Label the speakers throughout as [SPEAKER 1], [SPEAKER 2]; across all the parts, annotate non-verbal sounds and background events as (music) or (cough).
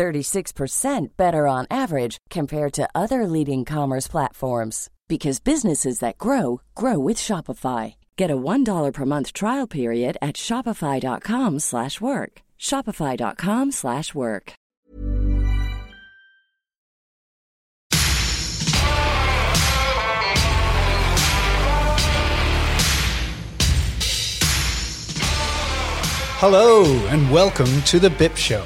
[SPEAKER 1] 36% better on average compared to other leading commerce platforms because businesses that grow grow with Shopify. Get a $1 per month trial period at shopify.com/work. shopify.com/work.
[SPEAKER 2] Hello and welcome to the BIP Show.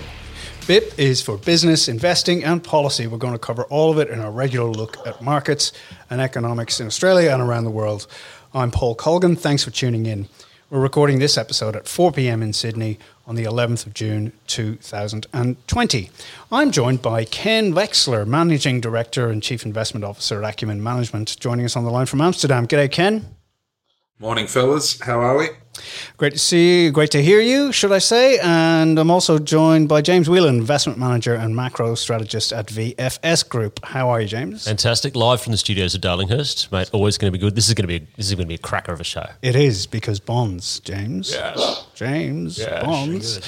[SPEAKER 2] BIP is for business, investing, and policy. We're going to cover all of it in our regular look at markets and economics in Australia and around the world. I'm Paul Colgan. Thanks for tuning in. We're recording this episode at 4 p.m. in Sydney on the 11th of June 2020. I'm joined by Ken Wexler, Managing Director and Chief Investment Officer at Acumen Management, joining us on the line from Amsterdam. G'day, Ken.
[SPEAKER 3] Morning, fellas. How are we?
[SPEAKER 2] Great to see you. Great to hear you, should I say? And I'm also joined by James Whelan, investment manager and macro strategist at VFS Group. How are you, James?
[SPEAKER 4] Fantastic. Live from the studios of Darlinghurst, mate. Always going to be good. This is going to be this is going to be a cracker of a show.
[SPEAKER 2] It is because bonds, James.
[SPEAKER 3] Yes.
[SPEAKER 2] James,
[SPEAKER 3] Yes.
[SPEAKER 2] bonds.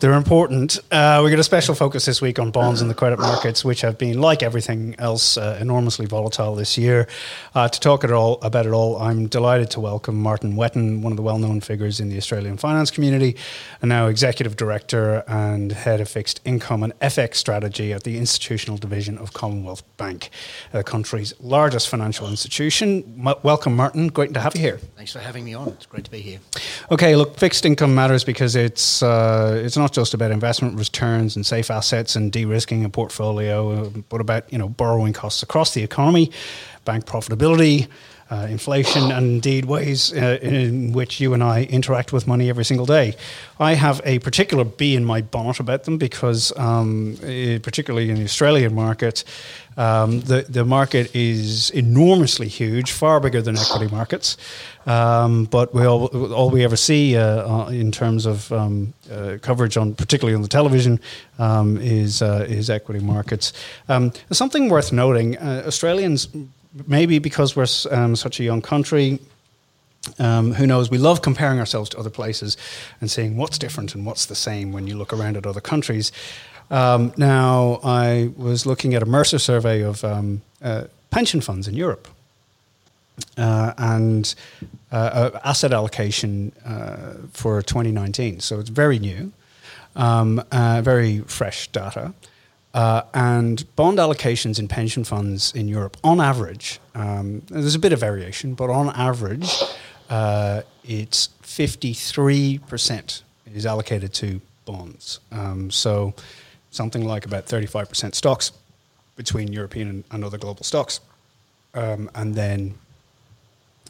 [SPEAKER 2] They're important. Uh, we got a special focus this week on bonds and the credit markets, which have been, like everything else, uh, enormously volatile this year. Uh, to talk it all about it all, I'm delighted to welcome Martin Whetton, one of the well-known figures in the Australian finance community, and now executive director and head of fixed income and FX strategy at the institutional division of Commonwealth Bank, the country's largest financial institution. M- welcome, Martin. Great to have you here.
[SPEAKER 5] Thanks for having me on. It's great to be here.
[SPEAKER 2] Okay, look, fixed income matters because it's uh, it's not just about investment returns and safe assets and de-risking a portfolio, but about you know borrowing costs across the economy, bank profitability. Uh, inflation and indeed ways uh, in which you and I interact with money every single day. I have a particular bee in my bonnet about them because, um, eh, particularly in the Australian market, um, the the market is enormously huge, far bigger than equity markets. Um, but we all, all we ever see uh, uh, in terms of um, uh, coverage on, particularly on the television, um, is uh, is equity markets. Um, something worth noting: uh, Australians, maybe because we're um, such a young country, um, who knows? We love comparing ourselves to other places and seeing what's different and what's the same when you look around at other countries. Um, now, I was looking at a Mercer survey of um, uh, pension funds in Europe uh, and uh, asset allocation uh, for 2019. So it's very new, um, uh, very fresh data. Uh, and bond allocations in pension funds in Europe, on average, um, there's a bit of variation, but on average, uh, it's 53% is allocated to bonds. Um, so something like about 35% stocks between European and, other global stocks. Um, and then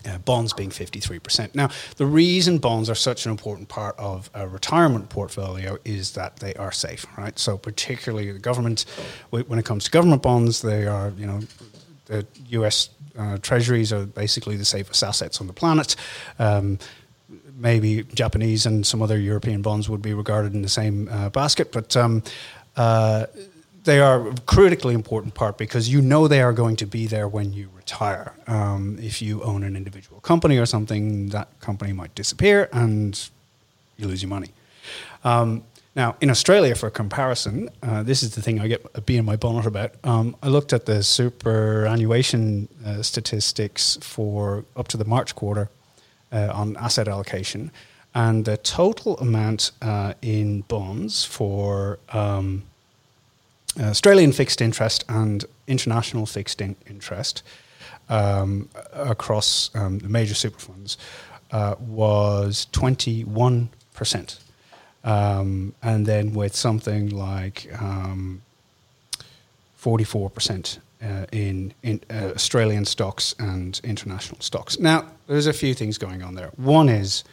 [SPEAKER 2] uh, bonds being 53%. Now, the reason bonds are such an important part of a retirement portfolio is that they are safe, right? So, particularly the government, when it comes to government bonds, they are, you know, the US uh, treasuries are basically the safest assets on the planet. Um, maybe Japanese and some other European bonds would be regarded in the same uh, basket, but um, uh, they are a critically important part because you know they are going to be there when you retire. Um, if you own an individual company or something, that company might disappear and you lose your money. Um, now, in Australia, for comparison, uh, this is the thing I get a bee in my bonnet about. Um, I looked at the superannuation uh, statistics for up to the March quarter uh, on asset allocation, and the total amount uh, in bonds for um, Australian fixed interest and international fixed in- interest um, across um, the major super funds uh, was 21%. Um, and then with something like um, 44% uh, in, in uh, Australian stocks and international stocks. Now, there's a few things going on there. One is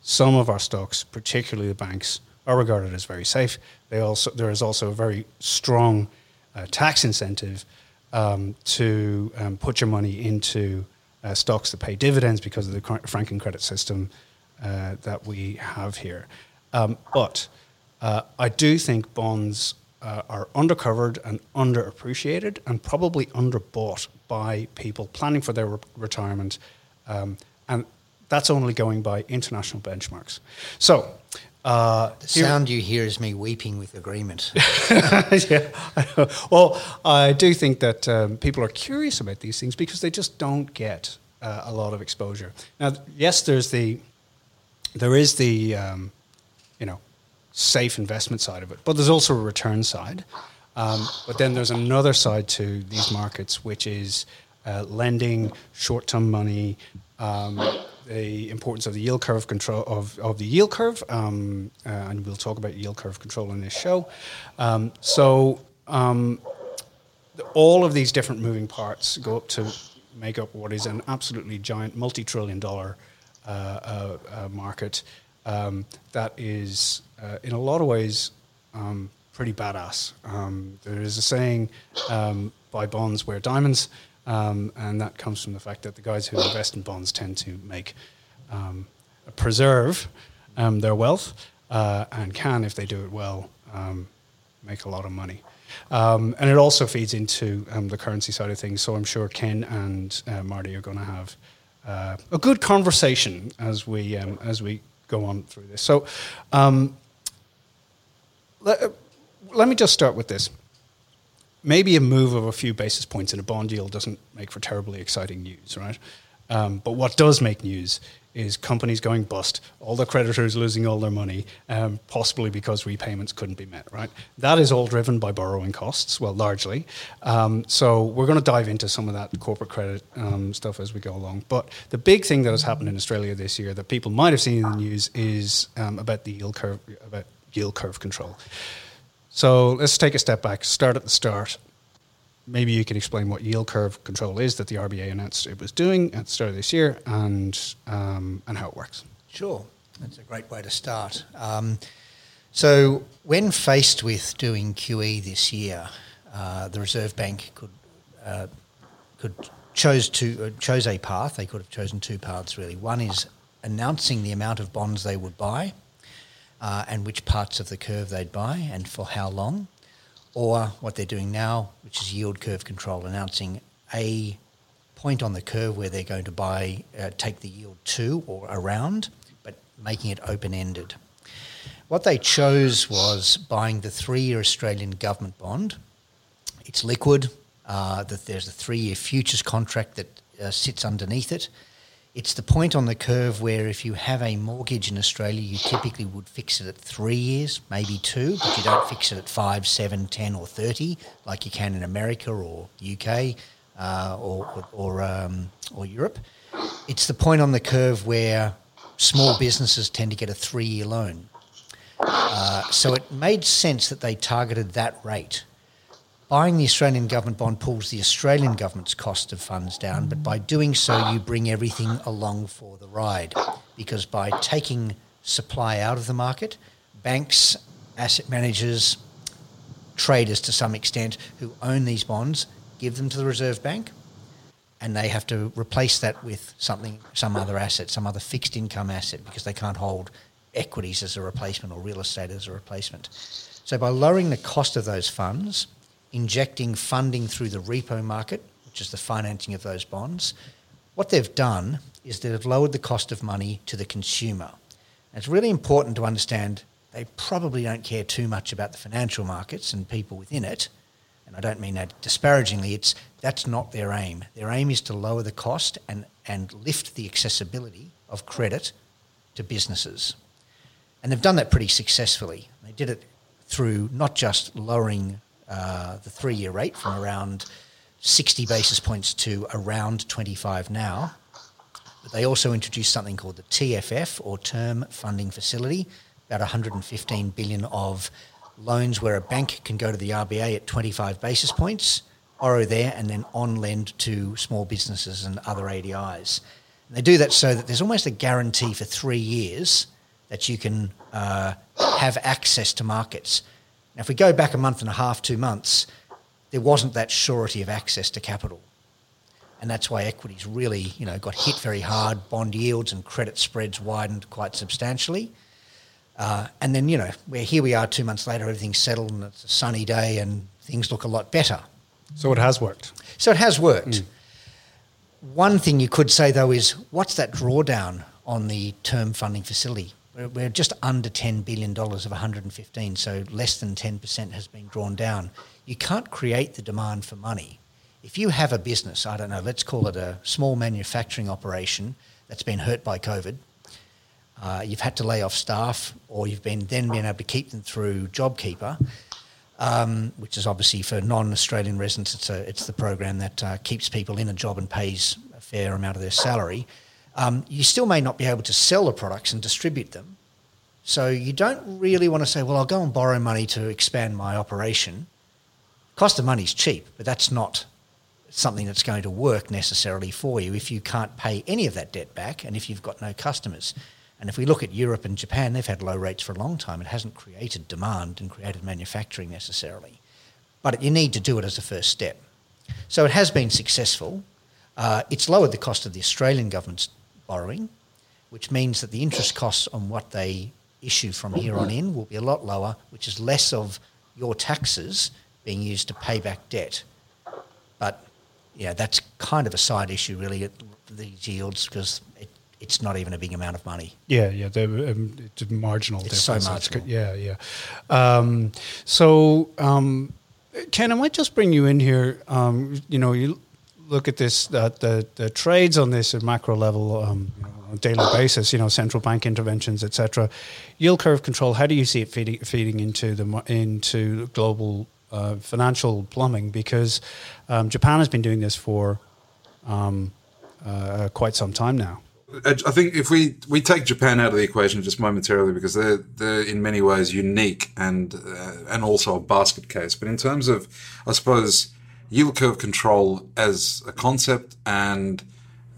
[SPEAKER 2] some of our stocks, particularly the banks, are regarded as very safe. They also there is also a very strong uh, tax incentive um, to um, put your money into uh, stocks that pay dividends because of the franking credit system uh, that we have here. Um, but uh, I do think bonds uh, are undercovered and underappreciated and probably underbought by people planning for their re- retirement. Um, and that's only going by international benchmarks. So, uh,
[SPEAKER 5] The sound you hear is me weeping with agreement. (laughs)
[SPEAKER 2] yeah. Well, I do think that um, people are curious about these things because they just don't get uh, a lot of exposure. Now, yes, there's the there is the um, you know safe investment side of it, but there's also a return side. Um, but then there's another side to these markets, which is uh, lending, short-term money, um, the importance of the yield curve control of, of the yield curve, um, uh, and we'll talk about yield curve control in this show. Um, so um, all of these different moving parts go up to make up what is an absolutely giant multi-trillion-dollar uh, uh, uh, market um, that is, uh, in a lot of ways, um, pretty badass. There is a saying, "Buy bonds, wear diamonds." Um, and that comes from the fact that the guys who invest in bonds tend to make um, preserve um, their wealth uh, and can, if they do it well, um, make a lot of money. Um, and it also feeds into um, the currency side of things. So I'm sure Ken and uh, Marty are going to have uh, a good conversation as we as we go on through this. So let, let me just start with this maybe a move of a few basis points in a bond yield doesn't make for terribly exciting news, right? Um, but what does make news is companies going bust, all the creditors losing all their money, um, possibly because repayments couldn't be met, right? That is all driven by borrowing costs, well, largely. Um, so we're going to dive into some of that corporate credit um, stuff as we go along. But the big thing that has happened in Australia this year that people might have seen in the news is um, about the yield curve, about yield curve control. So let's take a step back, start at the start. Maybe you can explain what yield curve control is that the RBA announced it was doing at the start of this year and, um, and how it works.
[SPEAKER 5] Sure, that's a great way to start. Um, so, when faced with doing QE this year, uh, the Reserve Bank could uh, could chose to uh, chose a path. They could have chosen two paths really. One is announcing the amount of bonds they would buy, uh, and which parts of the curve they'd buy and for how long, or what they're doing now, which is yield curve control, announcing a point on the curve where they're going to buy, uh, take the yield to or around, but making it open ended. What they chose was buying the three year Australian government bond. It's liquid, uh, that there's a three year futures contract that uh, sits underneath it. It's the point on the curve where if you have a mortgage in Australia, you typically would fix it at three years, maybe two, but you don't fix it at five, seven, ten, or 30 like you can in America or UK uh, or, or, um, or Europe. It's the point on the curve where small businesses tend to get a three year loan. Uh, so it made sense that they targeted that rate. Buying the Australian government bond pulls the Australian government's cost of funds down, but by doing so, you bring everything along for the ride. Because by taking supply out of the market, banks, asset managers, traders to some extent who own these bonds give them to the Reserve Bank, and they have to replace that with something, some other asset, some other fixed income asset, because they can't hold equities as a replacement or real estate as a replacement. So by lowering the cost of those funds, injecting funding through the repo market, which is the financing of those bonds, what they've done is they've lowered the cost of money to the consumer. And it's really important to understand they probably don't care too much about the financial markets and people within it. And I don't mean that disparagingly, it's that's not their aim. Their aim is to lower the cost and, and lift the accessibility of credit to businesses. And they've done that pretty successfully. They did it through not just lowering uh, the three year rate from around 60 basis points to around 25 now, but they also introduced something called the TFF or Term Funding Facility, about 115 billion of loans where a bank can go to the RBA at 25 basis points, borrow there, and then on lend to small businesses and other ADIs. And they do that so that there's almost a guarantee for three years that you can uh, have access to markets. Now, if we go back a month and a half, two months, there wasn't that surety of access to capital. And that's why equities really, you know, got hit very hard. Bond yields and credit spreads widened quite substantially. Uh, and then, you know, where here we are two months later, everything's settled and it's a sunny day and things look a lot better.
[SPEAKER 2] So it has worked.
[SPEAKER 5] So it has worked. One thing you could say though is what's that drawdown on the term funding facility? We're, we're just under $10 billion of 115, so less than 10% has been drawn down. You can't create the demand for money. If you have a business, I don't know, let's call it a small manufacturing operation that's been hurt by COVID, uh, you've had to lay off staff, or you've been then been able to keep them through JobKeeper, um, which is obviously for non-Australian residents. It's a, it's the program that uh, keeps people in a job and pays a fair amount of their salary. Um, you still may not be able to sell the products and distribute them. So you don't really want to say, well, I'll go and borrow money to expand my operation. Cost of money is cheap, but that's not something that's going to work necessarily for you if you can't pay any of that debt back and if you've got no customers. And if we look at Europe and Japan, they've had low rates for a long time. It hasn't created demand and created manufacturing necessarily. But you need to do it as a first step. So it has been successful. Uh, it's lowered the cost of the Australian government's borrowing, which means that the interest costs on what they issue from here on in will be a lot lower, which is less of your taxes being used to pay back debt. But yeah, that's kind of a side issue, really, at these yields because it, it's not even a big amount of money.
[SPEAKER 2] Yeah, yeah, um, it's a marginal
[SPEAKER 5] It's so
[SPEAKER 2] difference.
[SPEAKER 5] marginal.
[SPEAKER 2] yeah, yeah. Um, so, um, Ken, I might just bring you in here. Um, you know, you look at this, the, the trades on this at macro level um, you know, on a daily basis. You know, central bank interventions, etc. Yield curve control. How do you see it feeding feeding into the into global uh, financial plumbing? Because um, Japan has been doing this for um, uh, quite some time now.
[SPEAKER 3] I I think if we, we take Japan out of the equation just momentarily because they're they're in many ways unique and uh, and also a basket case. But in terms of, I suppose, yield curve control as a concept and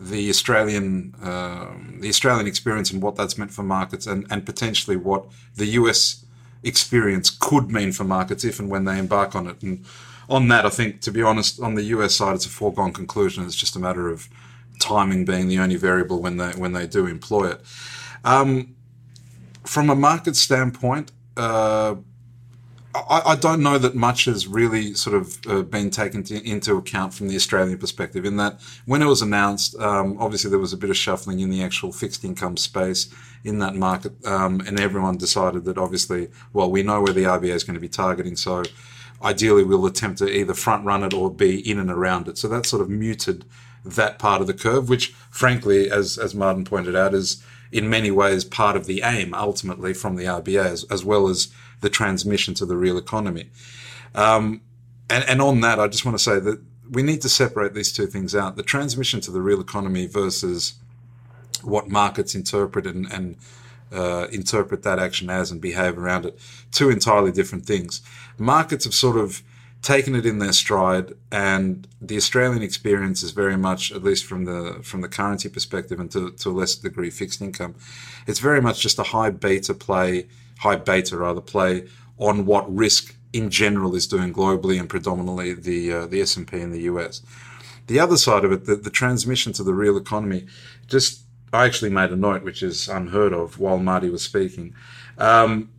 [SPEAKER 3] the Australian um, the Australian experience and what that's meant for markets and, and potentially what the US experience could mean for markets if and when they embark on it. And on that, I think to be honest, on the US side, it's a foregone conclusion. It's just a matter of timing being the only variable when they when they do employ it. Um, from a market standpoint, uh, I, I don't know that much has really sort of uh, been taken to, into account from the Australian perspective. In that, when it was announced, um, obviously there was a bit of shuffling in the actual fixed income space in that market, um, and everyone decided that obviously, well, we know where the RBA is going to be targeting, so ideally we'll attempt to either front run it or be in and around it. So that sort of muted that part of the curve, which frankly, as as Martin pointed out, is in many ways part of the aim ultimately from the RBA, as, as well as the transmission to the real economy. Um, and, and on that, I just want to say that we need to separate these two things out: the transmission to the real economy versus what markets interpret and, and uh, interpret that action as and behave around it. Two entirely different things. Markets have sort of taken it in their stride, and the Australian experience is very much, at least from the from the currency perspective, and to, to a lesser degree fixed income, it's very much just a high beta play, high beta rather play on what risk in general is doing globally and predominantly the uh, the S and P in the US. The other side of it, the, the transmission to the real economy, just I actually made a note which is unheard of while Marty was speaking. Um,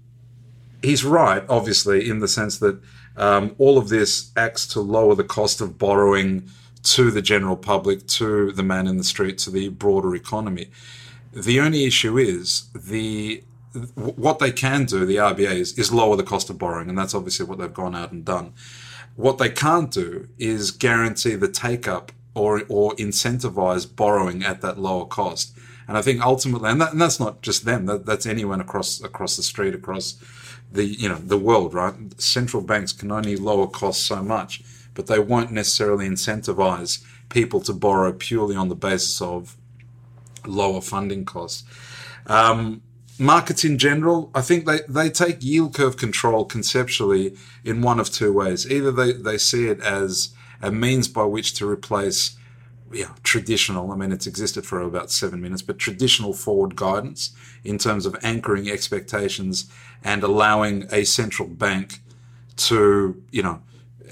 [SPEAKER 3] he's right, obviously, in the sense that um, all of this acts to lower the cost of borrowing to the general public, to the man in the street, to the broader economy. The only issue is the what they can do, the RBA, is, is lower the cost of borrowing, and that's obviously what they've gone out and done. What they can't do is guarantee the take up or or incentivize borrowing at that lower cost. And I think ultimately, and, that, and that's not just them. That, that's anyone across across the street, across the you know the world, right? Central banks can only lower costs so much, but they won't necessarily incentivize people to borrow purely on the basis of lower funding costs. Um, markets in general, I think they, they take yield curve control conceptually in one of two ways. Either they, they see it as a means by which to replace yeah, traditional, I mean, it's existed for about seven minutes, but traditional forward guidance in terms of anchoring expectations and allowing a central bank to, you know,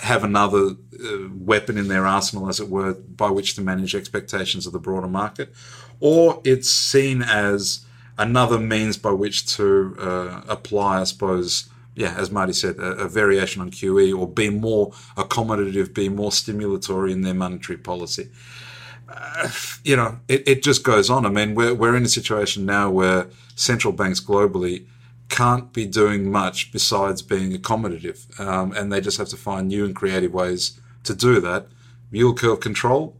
[SPEAKER 3] have another uh, weapon in their arsenal, as it were, by which to manage expectations of the broader market, or it's seen as another means by which to uh, apply, I suppose, yeah, as Marty said, a, a, variation on QE or be more accommodative, be more stimulatory in their monetary policy. Uh, you know, it, it just goes on. I mean, we're, we're in a situation now where central banks globally can't be doing much besides being accommodative, um, and they just have to find new and creative ways to do that. Yield curve control,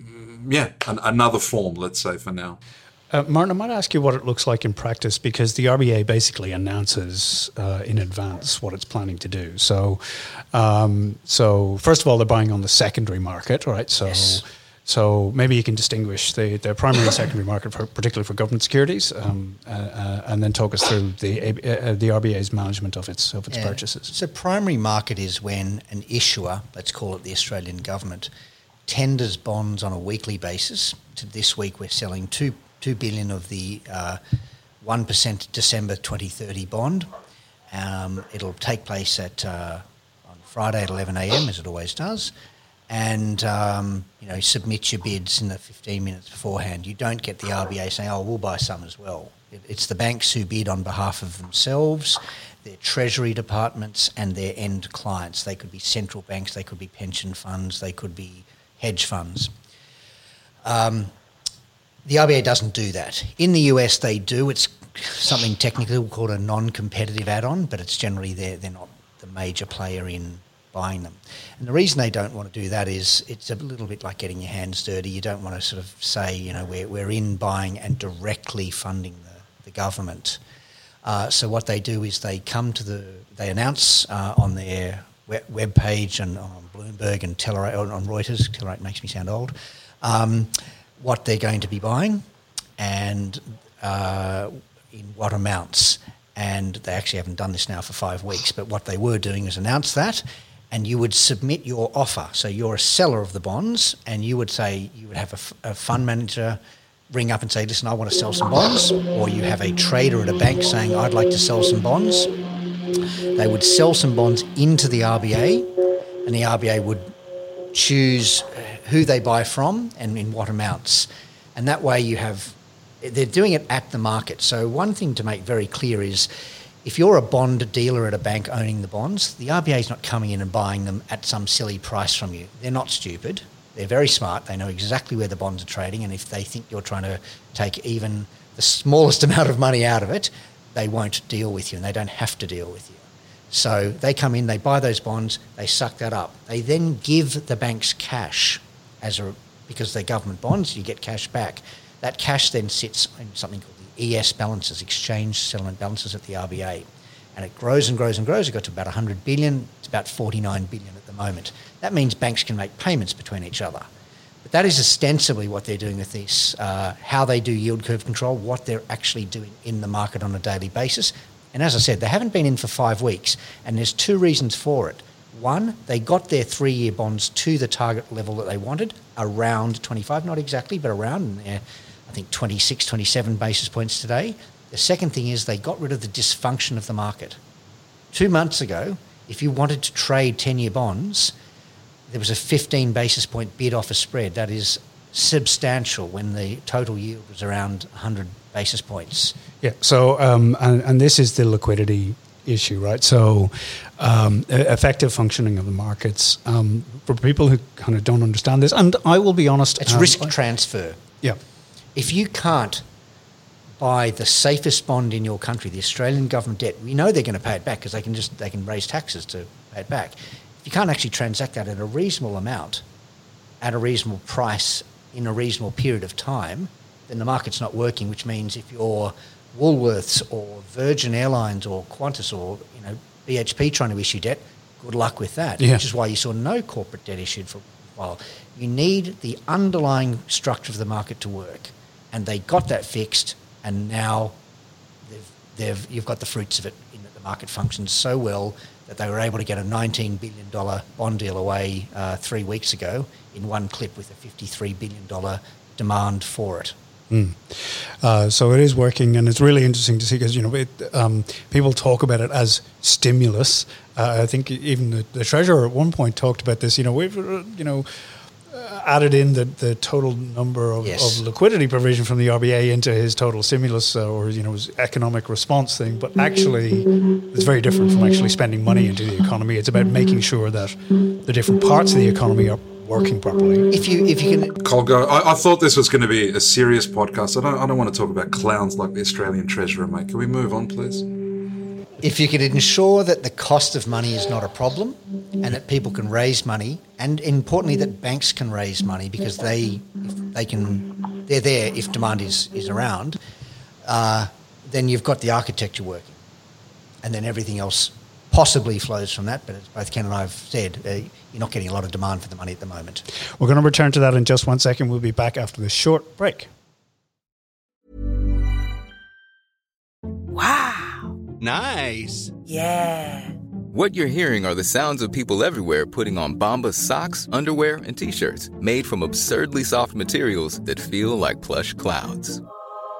[SPEAKER 3] mm, yeah, an, another form, let's say, for now.
[SPEAKER 2] Uh, Martin, I might ask you what it looks like in practice because the RBA basically announces uh, in advance what it's planning to do. So, um, so first of all, they're buying on the secondary market, right? So, yes. so maybe you can distinguish the, the primary and secondary market, for, particularly for government securities, um, uh, uh and then talk us through the uh, the RBA's management of its of its yeah. purchases.
[SPEAKER 5] So, primary market is when an issuer, let's call it the Australian government, tenders bonds on a weekly basis. To this week, we're selling two 2 billion of the uh, 1% December 2030 bond. Um, it'll take place at uh, on Friday at 11 a.m. as it always does, and um, you know submit your bids in the 15 minutes beforehand. You don't get the RBA saying, "Oh, we'll buy some as well." It, it's the banks who bid on behalf of themselves, their treasury departments, and their end clients. They could be central banks, they could be pension funds, they could be hedge funds. Um, the RBA doesn't do that. In the US, they do. It's something technically called a non-competitive add-on, but it's generally they're, they're not the major player in buying them. And the reason they don't want to do that is it's a little bit like getting your hands dirty. You don't want to sort of say, you know, we're, we're in buying and directly funding the, the government. Uh, so what they do is they come to the, they announce uh, on their web page and on Bloomberg and Teller, on Reuters, Teller makes me sound old, um, what they're going to be buying and uh, in what amounts. And they actually haven't done this now for five weeks, but what they were doing is announce that, and you would submit your offer. So you're a seller of the bonds, and you would say you would have a, f- a fund manager ring up and say, "Listen, I want to sell some bonds," or you have a trader at a bank saying, "I'd like to sell some bonds." They would sell some bonds into the RBA, and the RBA would choose who they buy from and in what amounts. And that way you have, they're doing it at the market. So, one thing to make very clear is if you're a bond dealer at a bank owning the bonds, the RBA is not coming in and buying them at some silly price from you. They're not stupid. They're very smart. They know exactly where the bonds are trading. And if they think you're trying to take even the smallest (laughs) amount of money out of it, they won't deal with you and they don't have to deal with you. So they come in, they buy those bonds, they suck that up. They then give the banks cash as a because they're government bonds, you get cash back. That cash then sits in something called the ES balances, exchange settlement balances at the RBA. And it grows and grows and grows. It got to about 100 billion. It's about 49 billion at the moment. That means banks can make payments between each other. But that is ostensibly what they're doing with this, uh, how they do yield curve control, what they're actually doing in the market on a daily basis. And as I said, they haven't been in for five weeks, and there's two reasons for it. One, they got their three year bonds to the target level that they wanted, around 25, not exactly, but around, I think 26, 27 basis points today. The second thing is they got rid of the dysfunction of the market. Two months ago, if you wanted to trade 10 year bonds, there was a 15 basis point bid offer spread. That is substantial when the total yield was around 100 basis points.
[SPEAKER 2] Yeah, so, um, and, and this is the liquidity issue, right? So, um, effective functioning of the markets um, for people who kind of don't understand this. And I will be honest,
[SPEAKER 5] it's
[SPEAKER 2] um,
[SPEAKER 5] risk transfer.
[SPEAKER 2] Yeah.
[SPEAKER 5] If you can't buy the safest bond in your country, the Australian government debt, we know they're going to pay it back because they can just they can raise taxes to pay it back. If you can't actually transact that at a reasonable amount, at a reasonable price in a reasonable period of time, then the market's not working. Which means if you're Woolworths or Virgin Airlines or Qantas or you know BHP trying to issue debt, good luck with that. Yeah. Which is why you saw no corporate debt issued for a while. You need the underlying structure of the market to work, and they got that fixed, and now they've, they've you've got the fruits of it in that the market functions so well that they were able to get a $19 billion bond deal away uh, three weeks ago in one clip with a $53 billion demand for it.
[SPEAKER 2] Uh, so it is working, and it's really interesting to see because you know it, um, people talk about it as stimulus. Uh, I think even the, the treasurer at one point talked about this. You know, we've you know uh, added in the, the total number of,
[SPEAKER 5] Yes.
[SPEAKER 2] of liquidity provision from the RBA into his total stimulus uh, or you know his economic response thing. But actually, it's very different from actually spending money into the economy. It's about making sure that the different parts of the economy are working properly.
[SPEAKER 5] If you if you can
[SPEAKER 3] Colgo, I, I thought this was going to be a serious podcast. I don't, I don't want to talk about clowns like the Australian Treasurer, mate. Can we move on, please?
[SPEAKER 5] if you can ensure that the cost of money is not a problem and that people can raise money and importantly that banks can raise money because they if they can they're there if demand is, is around uh, then you've got the architecture working and then everything else possibly flows from that but as both Ken and I have said uh, you're not getting a lot of demand for the money at the moment
[SPEAKER 2] We're going to return to that in just one second. We'll be back after this short break. Wow.
[SPEAKER 6] Nice.
[SPEAKER 7] Yeah.
[SPEAKER 8] What you're hearing are the sounds of people everywhere putting on Bombas socks, underwear, and t-shirts made from absurdly soft materials that feel like plush clouds.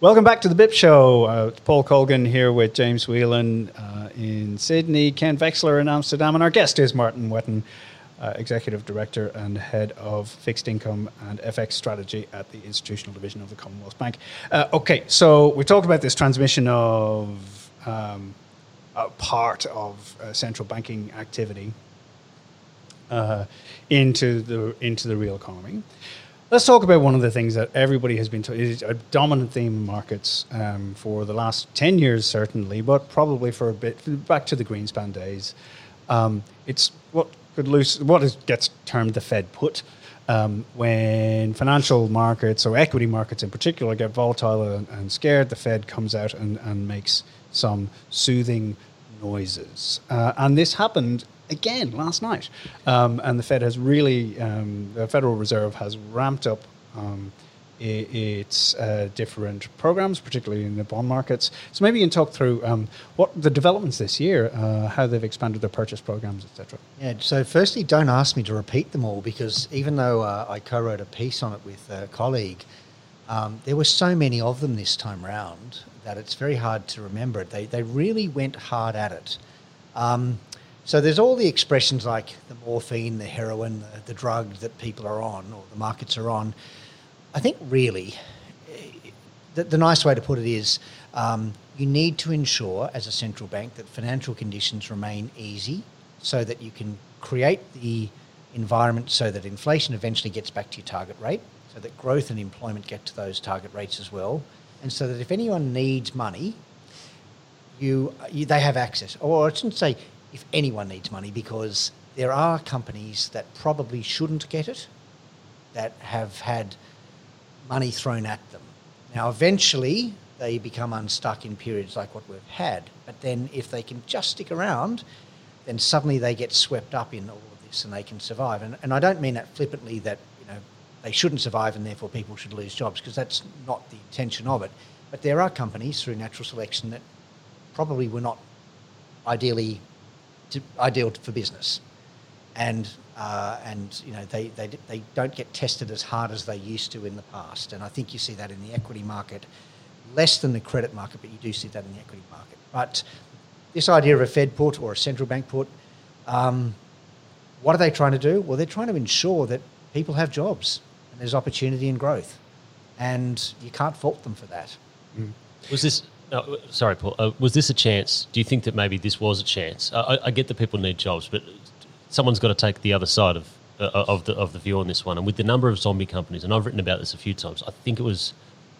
[SPEAKER 2] Welcome back to the BIP Show. Uh, Paul Colgan here with James Whelan uh, in Sydney, Ken Vexler in Amsterdam, and our guest is Martin Whetton, uh, Executive Director and Head of Fixed Income and FX Strategy at the Institutional Division of the Commonwealth Bank. Uh, okay, so we talked about this transmission of um, a part of uh, central banking activity uh, into the into the real economy. Let's talk about one of the things that everybody has been is a dominant theme in markets um, for the last 10 years, certainly, but probably for a bit back to the Greenspan days. Um, it's what could what is, gets termed the Fed put. Um, when financial markets or equity markets in particular get volatile and, and scared, the Fed comes out and, and makes some soothing noises. Uh, and this happened again last night. Um, and the Fed has really, um, the Federal Reserve has ramped up um, its uh, different programs, particularly in the bond markets. So maybe you can talk through um, what the developments this year, uh, how they've expanded their purchase programs, etc.
[SPEAKER 5] Yeah, so firstly, don't ask me to repeat them all because even though uh, I co wrote a piece on it with a colleague, um, there were so many of them this time round that it's very hard to remember it. They, they really went hard at it. Um, so there's all the expressions like the morphine, the heroin, the, the drug that people are on or the markets are on. I think really the, the nice way to put it is um, you need to ensure, as a central bank, that financial conditions remain easy so that you can create the environment so that inflation eventually gets back to your target rate, so that growth and employment get to those target rates as well, and so that if anyone needs money, you, you they have access. Or I shouldn't say if anyone needs money because there are companies that probably shouldn't get it that have had money thrown at them. Now, eventually, they become unstuck in periods like what we've had. But then, if they can just stick around, then suddenly they get swept up in all of this and they can survive. And, and I don't mean that flippantly that you know they shouldn't survive and therefore people should lose jobs because that's not the intention of it. But there are companies through natural selection that probably were not ideally to, ideal for business and uh, and you know they, they they don't get tested as hard as they used to in the past. And I think you see that in the equity market, less than the credit market, but you do see that in the equity market. But this idea of a Fed put or a central bank put, um, what are they trying to do? Well, they're trying to ensure that people have jobs and there's opportunity and growth, and you can't fault them for that.
[SPEAKER 4] Was this Uh, sorry, Paul. Uh, was this a chance? Do you think that maybe this was a chance? I, I get that people need jobs, but someone's got to take the other side of uh, of the of the view on this one. And with the number of zombie companies, and I've written about this a few times. I think it was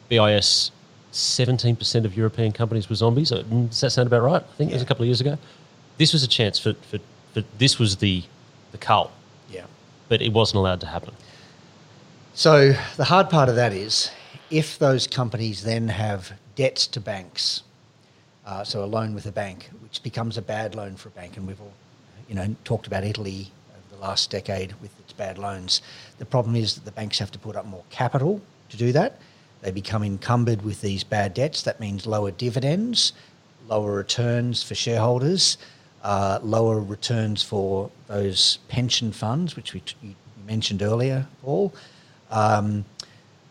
[SPEAKER 4] BIS. Seventeen percent of European companies were zombies. Uh, Does that sound about right? I think it was a couple of years ago. This was a chance for, for, for this was the the cult,
[SPEAKER 5] Yeah.
[SPEAKER 4] but it wasn't allowed to happen.
[SPEAKER 5] So the hard part of that is if those companies then have debts to banks, uh, so a loan with a bank, which becomes a bad loan for a bank, and we've all, you know, talked about Italy over the last decade with its bad loans. The problem is that the banks have to put up more capital to do that. They become encumbered with these bad debts. That means lower dividends, lower returns for shareholders, uh, lower returns for those pension funds, which we t- you mentioned earlier, Paul. Um,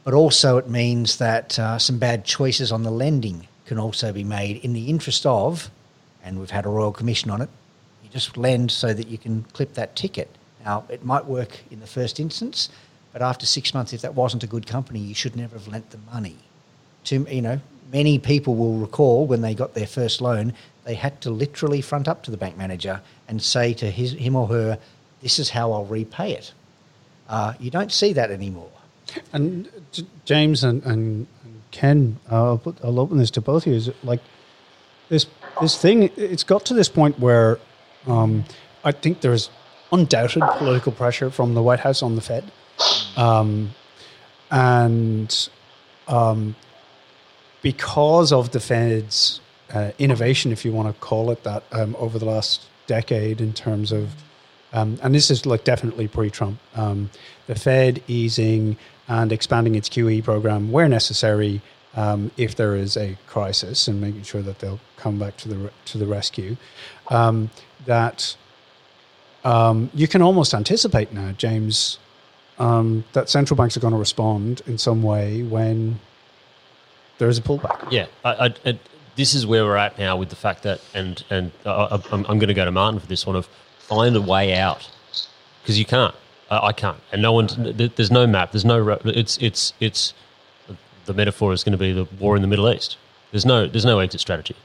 [SPEAKER 5] but also, it means that uh, some bad choices on the lending can also be made in the interest of, and we've had a royal commission on it. You just lend so that you can clip that ticket. Now, it might work in the first instance, but after six months, if that wasn't a good company, you should never have lent the money. To you know, many people will recall when they got their first loan, they had to literally front up to the bank manager and say to his, him or her, "This is how I'll repay it." Uh, you don't see that anymore.
[SPEAKER 2] And James and, and, Ken, uh, I'll, put, I'll open this to both of you. Is like this this thing? It's got to this point where um, I think there's undoubted political pressure from the White House on the Fed, um, and um, because of the Fed's uh, innovation, if you want to call it that, um, over the last decade in terms of um, and this is like definitely pre-Trump. Um, the Fed easing and expanding its QE program where necessary, um, if there is a crisis, and making sure that they'll come back to the to the rescue. Um, that um, you can almost anticipate now, James, um, that central banks are going to respond in some way when there is a pullback.
[SPEAKER 4] Yeah, I, I, and this is where we're at now with the fact that, and and I'm, I'm going to go to Martin for this one of find a way out because you can't. Uh, I can't, and no one. There's no map. There's no. It's it's it's. The metaphor is going to be the war in the Middle East. There's no there's no exit strategy.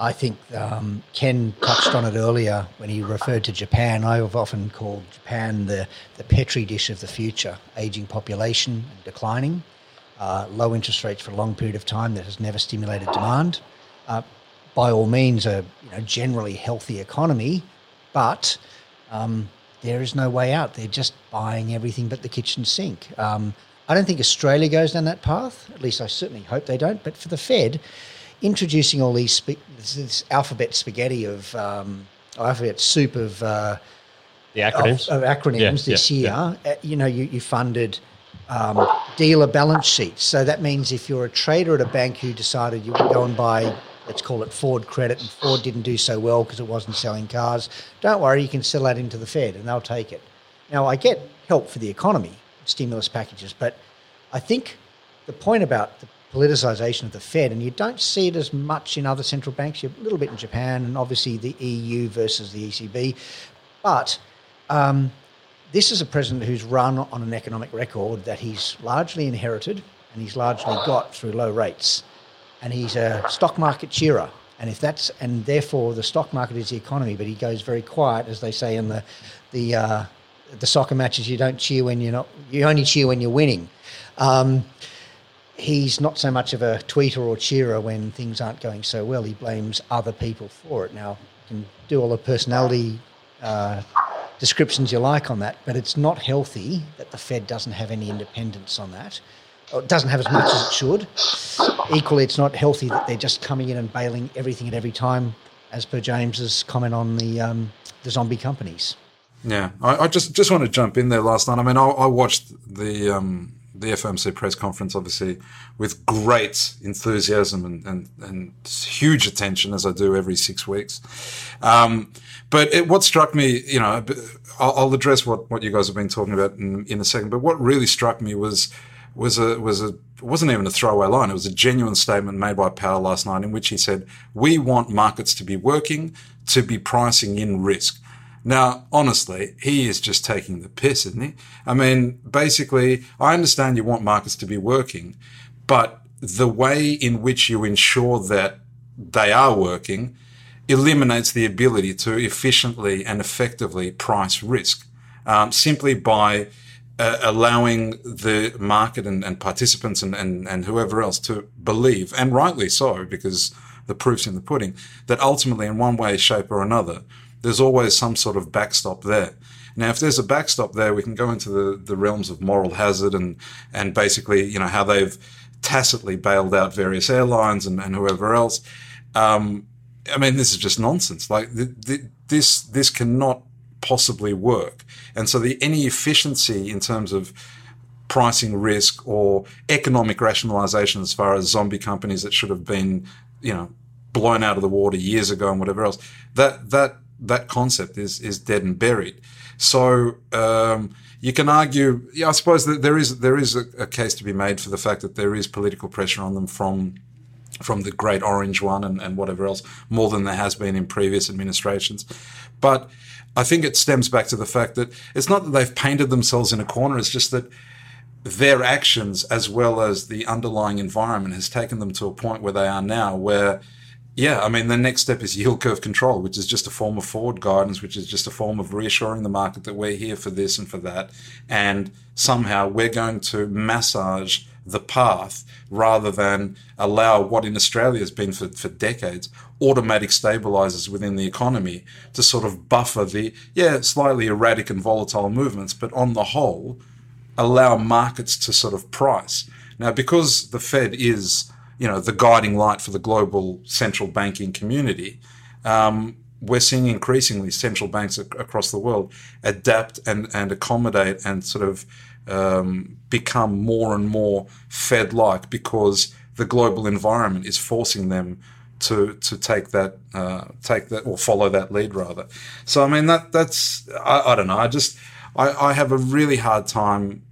[SPEAKER 5] I think um, Ken touched on it earlier when he referred to Japan. I've often called Japan the, the petri dish of the future, aging population declining, uh, low interest rates for a long period of time that has never stimulated demand. Uh, by all means, a you know, generally healthy economy, but um, there is no way out. They're just buying everything but the kitchen sink. Um, I don't think Australia goes down that path. At least I certainly hope they don't. But for the Fed, introducing all these spe- this, this alphabet spaghetti of um, alphabet soup of uh,
[SPEAKER 4] The acronyms.
[SPEAKER 5] of, of acronyms
[SPEAKER 4] Yeah,
[SPEAKER 5] this
[SPEAKER 4] yeah,
[SPEAKER 5] year. Uh, you know, you, you funded um, dealer balance sheets. So that means if you're a trader at a bank who decided you would go and buy, let's call it Ford credit, and Ford didn't do so well because it wasn't selling cars, don't worry, you can sell that into the Fed and they'll take it. Now, I get help for the economy, stimulus packages, but I think the point about the politicization of the Fed, and you don't see it as much in other central banks, a little bit in Japan and obviously the EU versus the ECB, but um, this is a president who's run on an economic record that he's largely inherited and he's largely got through low rates. And he's a stock market cheerer. And if that's and therefore the stock market is the economy, but he goes very quiet, as they say in the the uh, the soccer matches. You don't cheer when you're not. You only cheer when you're winning. Um, he's not so much of a tweeter or cheerer when things aren't going so well. He blames other people for it. Now, you can do all the personality uh, descriptions you like on that, but it's not healthy that the Fed doesn't have any independence on that. It doesn't have as much as it should. Equally, it's not healthy that they're just coming in and bailing everything at every time, as per James's comment on the um, the zombie companies.
[SPEAKER 3] Yeah, I, I just just want to jump in there last night. I mean, I, I watched the um, the FOMC press conference, obviously, with great enthusiasm and, and, and huge attention, as I do every six weeks. Um, but it, what struck me, you know, I'll, I'll address what, what you guys have been talking about in, in a second. But what really struck me was was a was a wasn't even a throwaway line. It was a genuine statement made by Powell last night, in which he said, "We want markets to be working, to be pricing in risk." Now, honestly, he is just taking the piss, isn't he? I mean, basically, I understand you want markets to be working, but the way in which you ensure that they are working eliminates the ability to efficiently and effectively price risk um, simply by uh, allowing the market and, and participants and, and, and whoever else to believe, and rightly so, because the proof's in the pudding, that ultimately, in one way, shape, or another, there's always some sort of backstop there. Now, if there's a backstop there, we can go into the, the realms of moral hazard and, and basically, you know, how they've tacitly bailed out various airlines and, and whoever else. Um, I mean, this is just nonsense. Like th- th- this, this cannot possibly work. And so the any efficiency in terms of pricing risk or economic rationalization as far as zombie companies that should have been, you know, blown out of the water years ago and whatever else, that that that concept is is dead and buried. So um, you can argue, yeah, I suppose that there is there is a, a case to be made for the fact that there is political pressure on them from from the Great Orange one and, and whatever else, more than there has been in previous administrations. But I think it stems back to the fact that it's not that they've painted themselves in a corner, it's just that their actions as well as the underlying environment has taken them to a point where they are now where yeah, I mean, the next step is yield curve control, which is just a form of forward guidance, which is just a form of reassuring the market that we're here for this and for that. And somehow we're going to massage the path rather than allow what in Australia has been for, for decades automatic stabilizers within the economy to sort of buffer the, yeah, slightly erratic and volatile movements, but on the whole, allow markets to sort of price. Now, because the Fed is, you know, the guiding light for the global central banking community, um, we're seeing increasingly central banks ac- across the world adapt and, and accommodate and sort of um, become more and more Fed like because the global environment is forcing them to to take that uh, take that or follow that lead rather. So I mean that that's I, I don't know. I just I, I have a really hard time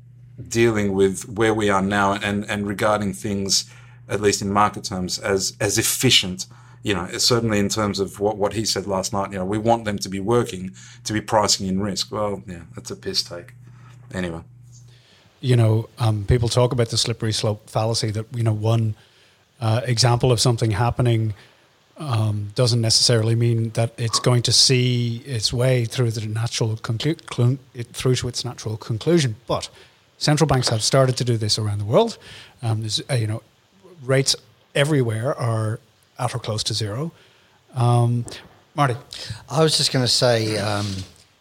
[SPEAKER 3] dealing with where we are now and and regarding things at least in market terms as as efficient. You know, certainly in terms of what, what he said last night, you know, we want them to be working, to be pricing in risk. Well, yeah, that's a piss take. Anyway
[SPEAKER 2] you know, um, people talk about the slippery slope fallacy that, you know, one uh, example of something happening um, doesn't necessarily mean that it's going to see its way through the natural conclu- clu- through to its natural conclusion. But central banks have started to do this around the world. Um, uh, you know, rates everywhere are at or close to zero. Um, Marty,
[SPEAKER 5] I was just going to say um,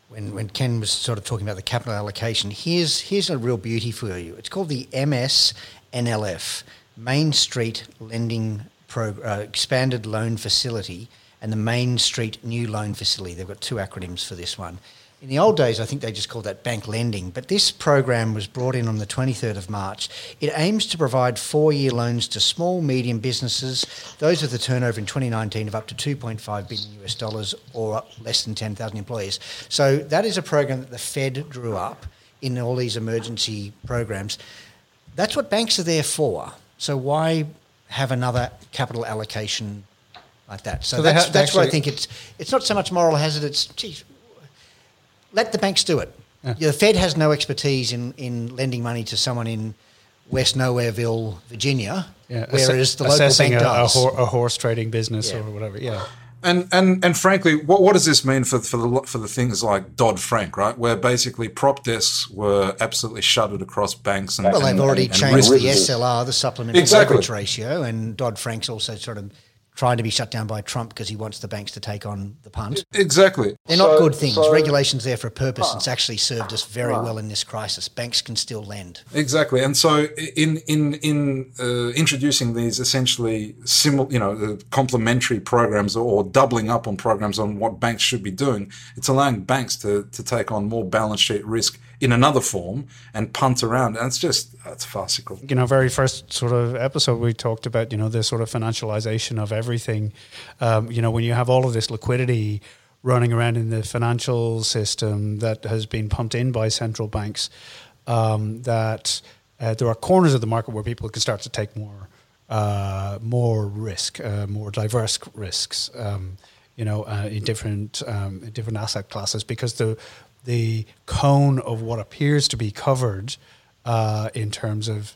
[SPEAKER 5] when, when Ken was sort of talking about the capital allocation, here's, here's a real beauty for you. It's called the MSNLF, Main Street Lending Pro, uh, Expanded Loan Facility, and the Main Street New Loan Facility. They've got two acronyms for this one. In the old days, I think they just called that bank lending, but this program was brought in on the 23rd of March. It aims to provide four year loans to small, medium businesses, those with a turnover in 2019 of up to 2.5 billion US dollars or less than 10,000 employees. So that is a program that the Fed drew up in all these emergency programs. That's what banks are there for. So why have another capital allocation like that? So,
[SPEAKER 2] So
[SPEAKER 5] that's,
[SPEAKER 2] ha-
[SPEAKER 5] that's where I think it's it's not so much moral hazard. It's geez, let the banks do it. Yeah, the Fed has no expertise in, in lending money to someone in West Nowhereville, Virginia,
[SPEAKER 2] yeah,
[SPEAKER 5] whereas
[SPEAKER 2] asse-
[SPEAKER 5] the local bank
[SPEAKER 2] a, a,
[SPEAKER 5] does.
[SPEAKER 2] hor- a horse trading business
[SPEAKER 5] Yeah.
[SPEAKER 2] or whatever. Yeah.
[SPEAKER 3] And and and frankly, what what does this mean for for the for the things like Dodd Frank, right? Where basically prop desks were absolutely shuttered across banks and
[SPEAKER 5] well, they've already
[SPEAKER 3] and
[SPEAKER 5] changed the. SLR, the supplementary
[SPEAKER 3] Exactly.
[SPEAKER 5] leverage ratio, and Dodd Frank's also sort of trying to be shut down by Trump because he wants the banks to take on the punt.
[SPEAKER 3] Exactly.
[SPEAKER 5] They're not good things. Regulation's there for a purpose. and It's actually served us very well in this crisis. Banks can still lend.
[SPEAKER 3] Exactly, and so in in in uh, introducing these essentially simul, you know, uh, complementary programs or, or doubling up on programs on what banks should be doing, it's allowing banks to to take on more balance sheet risk in another form and punt around, and it's just it's farcical.
[SPEAKER 2] you know, very first sort of episode, we talked about, you know, the sort of financialization of everything. Um, you know, when you have all of this liquidity running around in the financial system that has been pumped in by central banks, um, that uh, there are corners of the market where people can start to take more, uh, more risk, uh, more diverse risks. Um, you know, uh, in different um, in different asset classes, because the the cone of what appears to be covered uh, in terms of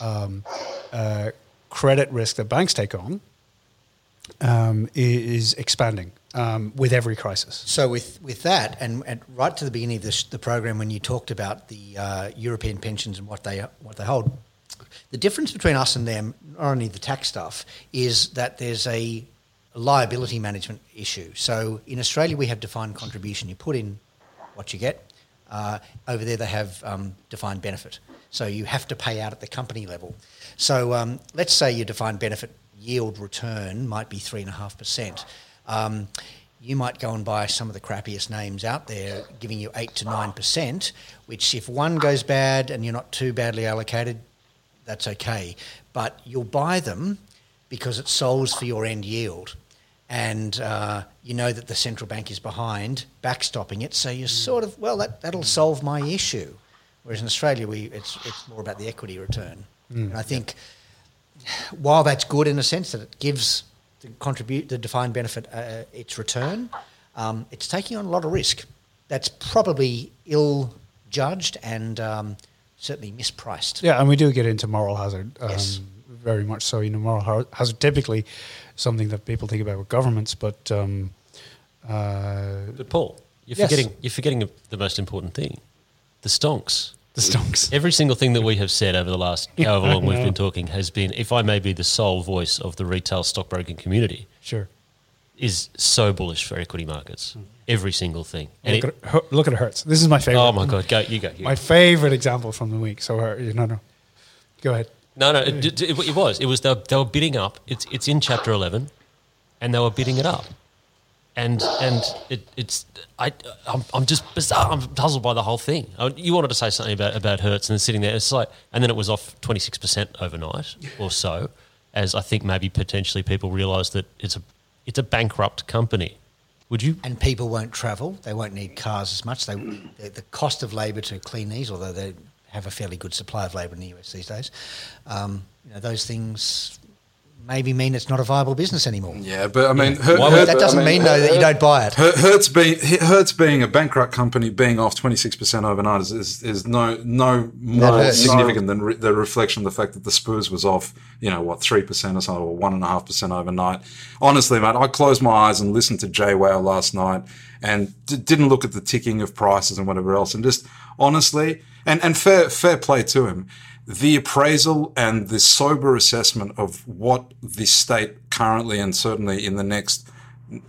[SPEAKER 2] um, uh, credit risk that banks take on um, is expanding um, with every crisis.
[SPEAKER 5] So with with that, and, and right to the beginning of this, the program, when you talked about the uh, European pensions and what they what they hold, the difference between us and them, not only the tax stuff, is that there's a liability management issue. So in Australia, we have defined contribution. You put in what you get. Uh, over there, they have um, defined benefit. So you have to pay out at the company level. So um, let's say your defined benefit yield return might be 3.5%. Um, you might go and buy some of the crappiest names out there, giving you 8 to 9%, which if one goes bad and you're not too badly allocated, that's okay. But you'll buy them because it solves for your end yield. And uh, you know that the central bank is behind backstopping it, so you're sort of, well, that, that'll solve my issue. Whereas in Australia, we, it's, it's more about the equity return. And I think while that's good in a sense that it gives the contribute the defined benefit uh, its return, um, it's taking on a lot of risk. That's probably ill judged and um, certainly mispriced.
[SPEAKER 2] Yeah, and we do get into moral hazard. Um,
[SPEAKER 5] Yes.
[SPEAKER 2] Very much so. You know, moral hazard typically something that people think about with governments, but um, uh,
[SPEAKER 4] But Paul, you're
[SPEAKER 2] Yes.
[SPEAKER 4] forgetting you're forgetting the most important thing, the stonks.
[SPEAKER 2] the stonks. (laughs)
[SPEAKER 4] Every single thing that we have said over the last (laughs) however long we've been talking has been, if I may be the sole voice of the retail stockbroking community,
[SPEAKER 2] Sure.
[SPEAKER 4] is so bullish for equity markets. Every single thing. And
[SPEAKER 2] Look,
[SPEAKER 4] it-
[SPEAKER 2] at, look at it hurts. This is my favorite.
[SPEAKER 4] oh my god, go you go. You
[SPEAKER 2] My
[SPEAKER 4] go.
[SPEAKER 2] favorite example from the week. So, no, no. Go ahead.
[SPEAKER 4] No, no, it, it, it was. It was they were, they were bidding up. It's it's in chapter eleven, and they were bidding it up, and and it, it's I I'm, I'm just bizarre. I'm puzzled by the whole thing. I, you wanted to say something about about Hertz and sitting there. It's like, and then it was off twenty six percent overnight or so, as I think maybe potentially people realised that it's a it's a bankrupt company. Would you?
[SPEAKER 5] And people won't travel; they won't need cars as much. They, the, the cost of labour to clean these, although they have a fairly good supply of labour in the US these days, um, you know, those things maybe mean it's not a viable business anymore.
[SPEAKER 3] Yeah, but I mean, Her-
[SPEAKER 4] Why would-
[SPEAKER 3] Her-
[SPEAKER 5] That doesn't
[SPEAKER 3] I mean,
[SPEAKER 5] mean though that you don't buy it.
[SPEAKER 3] Her- Hertz being Hertz being a bankrupt company being off twenty six percent overnight is, is, is no no more
[SPEAKER 5] hurts.
[SPEAKER 3] significant than re- the reflection of the fact that the Spurs was off you know what three percent or so or one and a half percent overnight. Honestly, mate, I closed my eyes and listened to Jay Pow last night and d- didn't look at the ticking of prices and whatever else, and just honestly and and fair fair play to him. The appraisal and the sober assessment of what the state currently and certainly in the next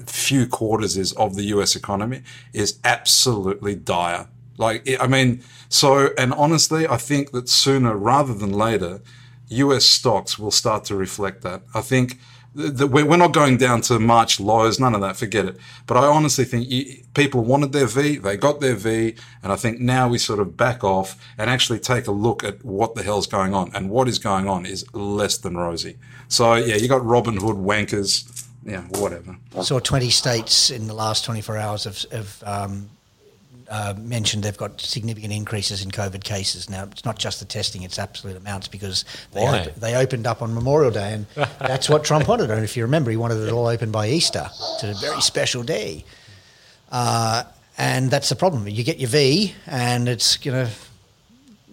[SPEAKER 3] few quarters is of the US economy is absolutely dire. Like, I mean, so, and honestly, I think that sooner rather than later, US stocks will start to reflect that. I think we're not going down to March lows, none of that, forget it. But I honestly think people wanted their V, they got their V, and I think now we sort of back off and actually take a look at what the hell's going on. And what is going on is less than rosy. So, yeah, you got Robin Hood wankers, yeah, whatever.
[SPEAKER 5] saw 20 states in the last 24 hours have, have um, uh, mentioned they've got significant increases in COVID cases. Now, it's not just the testing, it's absolute amounts because they, op- they opened up on Memorial Day, and (laughs) that's what Trump wanted. And if you remember, he wanted it all open by Easter. It's a very special day. Uh, and that's the problem. You get your V, and it's, you know,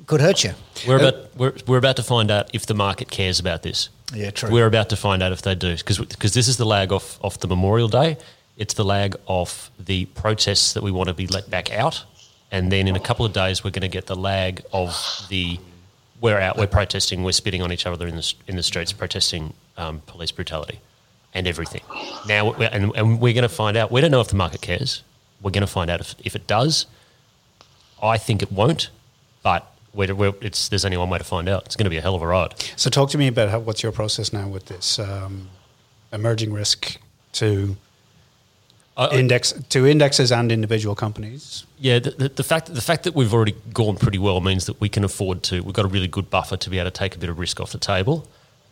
[SPEAKER 5] could hurt you.
[SPEAKER 4] We're about we're, we're about to find out if the market cares about this.
[SPEAKER 5] Yeah, true.
[SPEAKER 4] We're about to find out if they do because this is the lag off off the Memorial Day. It's the lag of the protests that we want to be let back out, and then in a couple of days we're going to get the lag of the we're out, we're protesting, we're spitting on each other in the in the streets, protesting um, police brutality and everything. Now, we're, and, and we're going to find out. We don't know if the market cares. We're going to find out if, if it does. I think it won't, but we're, we're, there's only one way to find out. It's going to be a hell of a ride.
[SPEAKER 2] So, talk to me about how, what's your process now with this um, emerging risk to
[SPEAKER 4] I- I-
[SPEAKER 2] index to indexes and individual companies.
[SPEAKER 4] Yeah, the, the, the fact the fact that we've already gone pretty well means that we can afford to. We've got a really good buffer to be able to take a bit of risk off the table,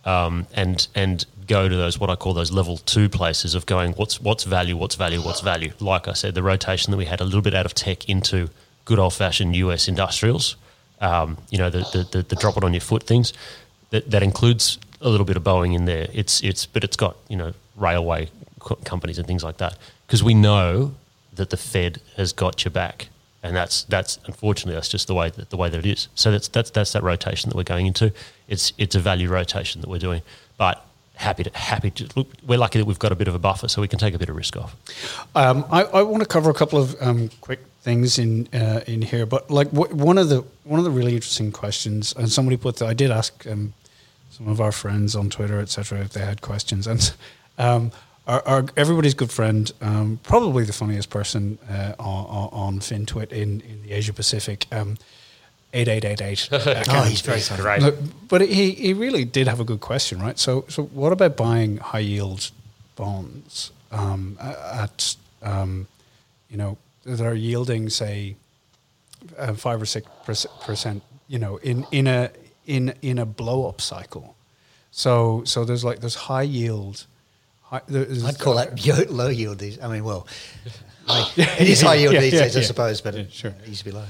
[SPEAKER 4] um, and and go to those what I call those level two places of going what's what's value, what's value, what's value. Like I said, the rotation that we had a little bit out of tech into good old fashioned US industrials. Um, you know, the, the the drop it on your foot things. That that includes a little bit of Boeing in there. It's it's but it's got you know railway co- companies and things like that because we know that the Fed has got your back, and that's that's unfortunately that's just the way that the way that it is. So that's that's that's that rotation that we're going into. It's it's a value rotation that we're doing. but happy to happy to look. We're lucky that we've got a bit of a buffer, so we can take a bit of risk off.
[SPEAKER 2] Um, I, I want to cover a couple of um, quick things in uh, in here, but like one of the one of the really interesting questions, and somebody put, that I did ask um, some of our friends on Twitter, etc., if they had questions, and (laughs) um, our, our everybody's good friend, um, probably the funniest person uh, on, on FinTwit in in the Asia Pacific. Um, 8888. (laughs)
[SPEAKER 5] Oh, he's very funny.
[SPEAKER 4] Great.
[SPEAKER 2] Look, but he, he really did have a good question, right? So, so what about buying high yield bonds um, at, um, you know, that are yielding, say, uh, five or six percent, you know, in, in a in in a blow up cycle. So, so there's like there's high yield. High,
[SPEAKER 5] I'd call that low yield. These, I mean, well, (laughs) like, it is high yield
[SPEAKER 2] Yeah,
[SPEAKER 5] these
[SPEAKER 2] yeah,
[SPEAKER 5] days, I suppose, but
[SPEAKER 2] Yeah,
[SPEAKER 5] it,
[SPEAKER 2] sure.
[SPEAKER 5] it used to be low.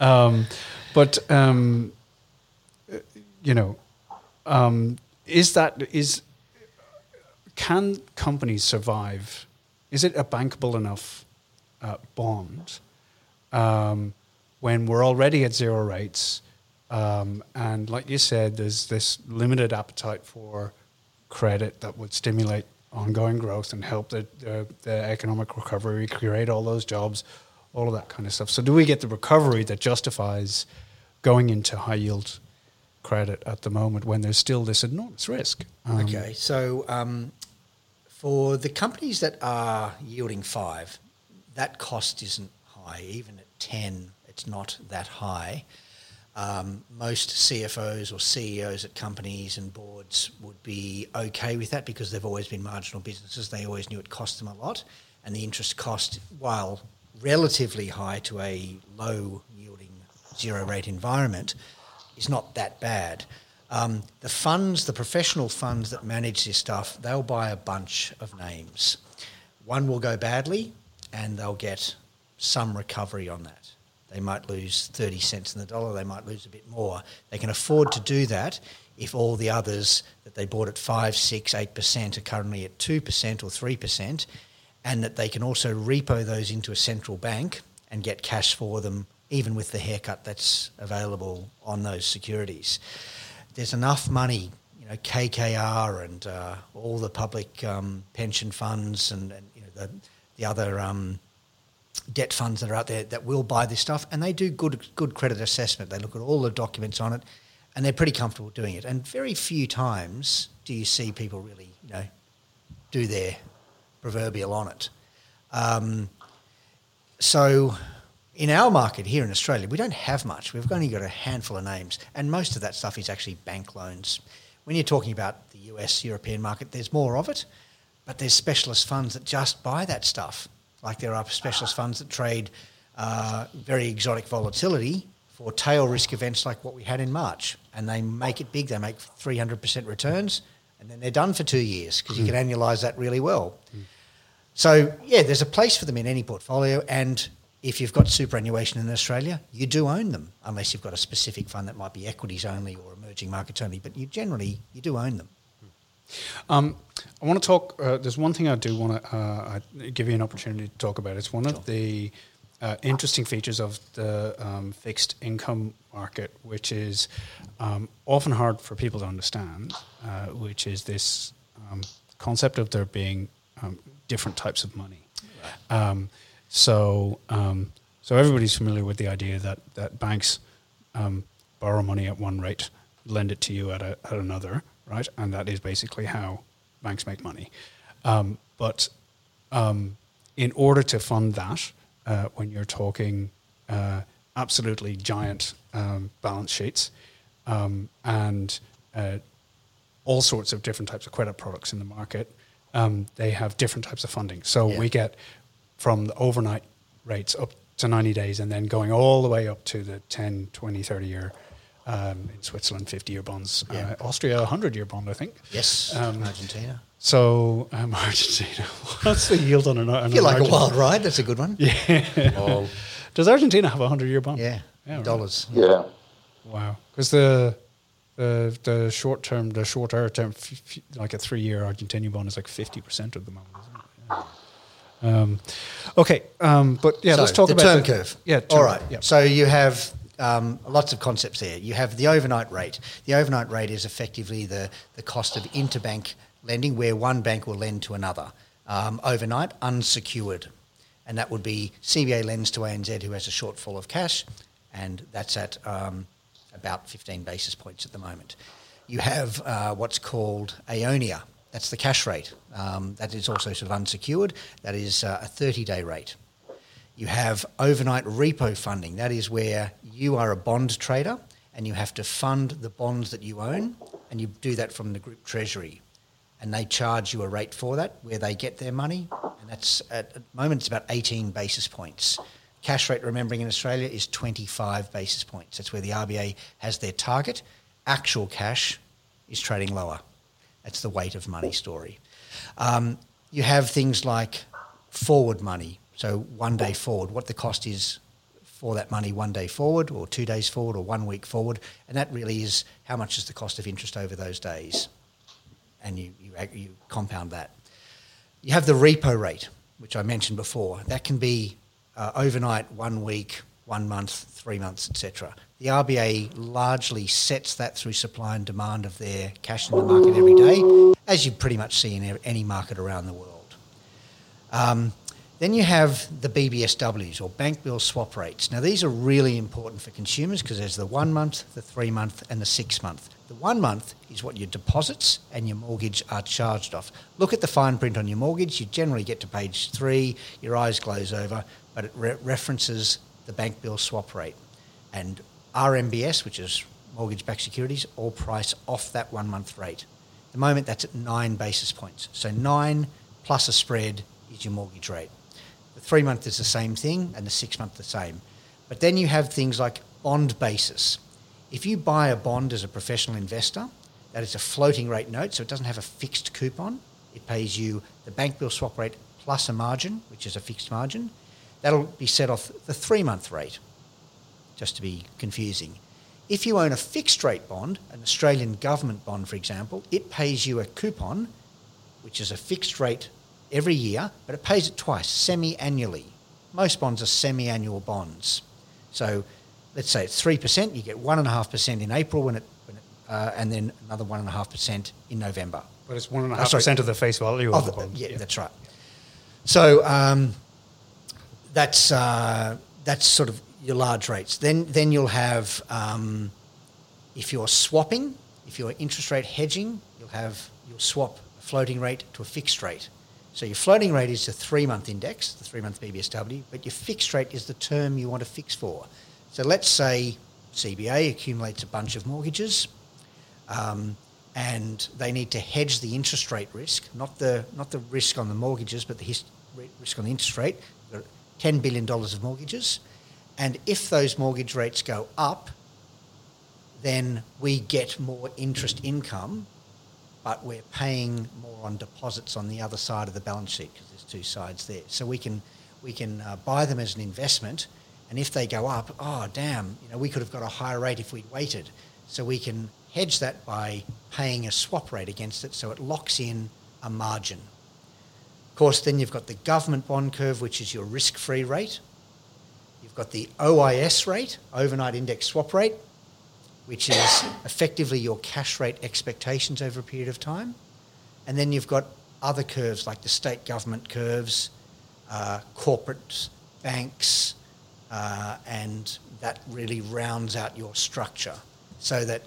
[SPEAKER 2] Um, but um, you know, um, is that is can companies survive? Is it a bankable enough uh, bond um, when we're already at zero rates? Um, and like you said, there's this limited appetite for credit that would stimulate ongoing growth and help the, the, the economic recovery, create all those jobs, all of that kind of stuff. So, do we get the recovery that justifies going into high yield credit at the moment when there's still this enormous risk? Um,
[SPEAKER 5] Okay, so um, for the companies that are yielding five, that cost isn't high. Even at ten, it's not that high. Um, most CFOs or CEOs at companies and boards would be okay with that because they've always been marginal businesses. They always knew it cost them a lot, and the interest cost, while relatively high to a low yielding zero rate environment, is not that bad. Um, the funds, the professional funds that manage this stuff, they'll buy a bunch of names. One will go badly, and they'll get some recovery on that. They might lose 30 cents in the dollar, they might lose a bit more. They can afford to do that if all the others that they bought at 5, 6, 8% are currently at 2% or 3%, and that they can also repo those into a central bank and get cash for them, even with the haircut that's available on those securities. There's enough money, you know, KKR and uh, all the public um, pension funds and, and you know the the other um, debt funds that are out there that will buy this stuff, and they do good good credit assessment. They look at all the documents on it, and they're pretty comfortable doing it. And very few times do you see people really, you know, do their proverbial on it. Um, so, in our market here in Australia, we don't have much. We've only got a handful of names, and most of that stuff is actually bank loans. When you're talking about the US, European market, there's more of it, but there's specialist funds that just buy that stuff. Like there are specialist funds that trade uh, very exotic volatility for tail risk events like what we had in March, and they make it big. They make 300% returns, and then they're done for two years because you can annualize that really well. So yeah, there's a place for them in any portfolio, and if you've got superannuation in Australia, you do own them, unless you've got a specific fund that might be equities only or emerging markets only. But you generally you do own them.
[SPEAKER 2] Um, I want to talk. Uh, there's one thing I do want to uh, I- give you an opportunity to talk about. It's one of the uh, interesting features of the um, fixed income market, which is um, often hard for people to understand, uh, which is this um, concept of there being um, different types of money. Um, so, um, so everybody's familiar with the idea that that banks um, borrow money at one rate, lend it to you at, a, at another, right? And that is basically how banks make money. Um, but um, in order to fund that, uh, when you're talking uh, absolutely giant um, balance sheets um, and uh, all sorts of different types of credit products in the market, um, they have different types of funding. So
[SPEAKER 5] Yeah.
[SPEAKER 2] we get from the overnight rates up to 90 days and then going all the way up to the 10, 20, 30 year. Um, in Switzerland, 50 year bonds.
[SPEAKER 5] Yeah.
[SPEAKER 2] Uh, Austria, 100 year bond, I think.
[SPEAKER 5] Yes,
[SPEAKER 2] Um,
[SPEAKER 5] Argentina.
[SPEAKER 2] So, um, (laughs) Argentina. What's the yield on an, on
[SPEAKER 5] If you
[SPEAKER 2] an
[SPEAKER 5] like a wild ride, that's a good one.
[SPEAKER 2] Yeah. (laughs) Does Argentina have a 100 year bond?
[SPEAKER 5] Yeah,
[SPEAKER 2] right.
[SPEAKER 5] dollars.
[SPEAKER 7] Yeah.
[SPEAKER 2] Wow. Because the, the the short term, the shorter term, f- f- like a three year Argentinian bond is like 50% at the moment, isn't it? Yeah. Um, okay. Um, but yeah,
[SPEAKER 5] So,
[SPEAKER 2] let's talk
[SPEAKER 5] the
[SPEAKER 2] about
[SPEAKER 5] term
[SPEAKER 2] the-
[SPEAKER 5] curve.
[SPEAKER 2] Yeah.
[SPEAKER 5] All
[SPEAKER 2] term-
[SPEAKER 5] right.
[SPEAKER 2] Yeah.
[SPEAKER 5] So you have um, lots of concepts there. You have the overnight rate. The overnight rate is effectively the, the cost of interbank lending, where one bank will lend to another um, overnight, unsecured. And that would be CBA lends to ANZ, who has a shortfall of cash, and that's at um, about 15 basis points at the moment. You have uh, what's called AONIA. That's the cash rate. Um, that is also sort of unsecured. That is uh, a 30 day rate. You have overnight repo funding. That is where you are a bond trader and you have to fund the bonds that you own, and you do that from the group treasury. And they charge you a rate for that, where they get their money, and that's at the moment it's about 18 basis points. Cash rate, remembering in Australia, is 25 basis points. That's where the RBA has their target. Actual cash is trading lower. That's the weight of money story. Um, you have things like forward money, so one day forward, what the cost is for that money one day forward, or two days forward, or one week forward, and that really is how much is the cost of interest over those days, and you, you, you compound that. You have the repo rate, which I mentioned before. That can be uh, overnight, one week, one month, three months, etc. The RBA largely sets that through supply and demand of their cash in the market every day, as you pretty much see in any market around the world. Um, then you have the BBSWs or bank bill swap rates. Now, these are really important for consumers because there's the one month, the three month, and the six month. The one month is what your deposits and your mortgage are charged off. Look at the fine print on your mortgage. You generally get to page three, your eyes glaze over, but it re- references the bank bill swap rate. And RMBS, which is mortgage backed securities, all price off that one month rate. At the moment, that's at nine basis points. So, nine plus a spread is your mortgage rate. The three month is the same thing, and the six month the same. But then you have things like bond basis. If you buy a bond as a professional investor, that is a floating rate note, so it doesn't have a fixed coupon. It pays you the bank bill swap rate plus a margin, which is a fixed margin. That'll be set off the three month rate, just to be confusing. If you own a fixed rate bond, an Australian government bond, for example, it pays you a coupon, which is a fixed rate every year, but it pays it twice, semi annually. Most bonds are semi annual bonds. So let's say it's 3%, you get 1.5% in April when it, when it uh, and then another 1.5% in November.
[SPEAKER 2] But it's 1.5% of the face value of,
[SPEAKER 5] of
[SPEAKER 2] the,
[SPEAKER 5] the
[SPEAKER 2] bond.
[SPEAKER 5] Yeah, yeah, that's right. So um, that's, uh, that's sort of your large rates. Then, then you'll have, um, if you're swapping, if you're interest rate hedging, you'll have, you'll swap a floating rate to a fixed rate. So your floating rate is the three month index, the three month BBSW, but your fixed rate is the term you want to fix for. So let's say CBA accumulates a bunch of mortgages um, and they need to hedge the interest rate risk, not the, not the risk on the mortgages, but the risk on the interest rate. $10 billion of mortgages. And if those mortgage rates go up, then we get more interest income but we're paying more on deposits on the other side of the balance sheet because there's two sides there. So we can we can uh, buy them as an investment, and if they go up, oh damn, you know we could have got a higher rate if we'd waited. So we can hedge that by paying a swap rate against it, so it locks in a margin. Of course, then you've got the government bond curve, which is your risk-free rate. You've got the OIS rate, overnight index swap rate, which is effectively your cash rate expectations over a period of time. And then you've got other curves like the state government curves, uh, corporate banks, uh, and that really rounds out your structure. So that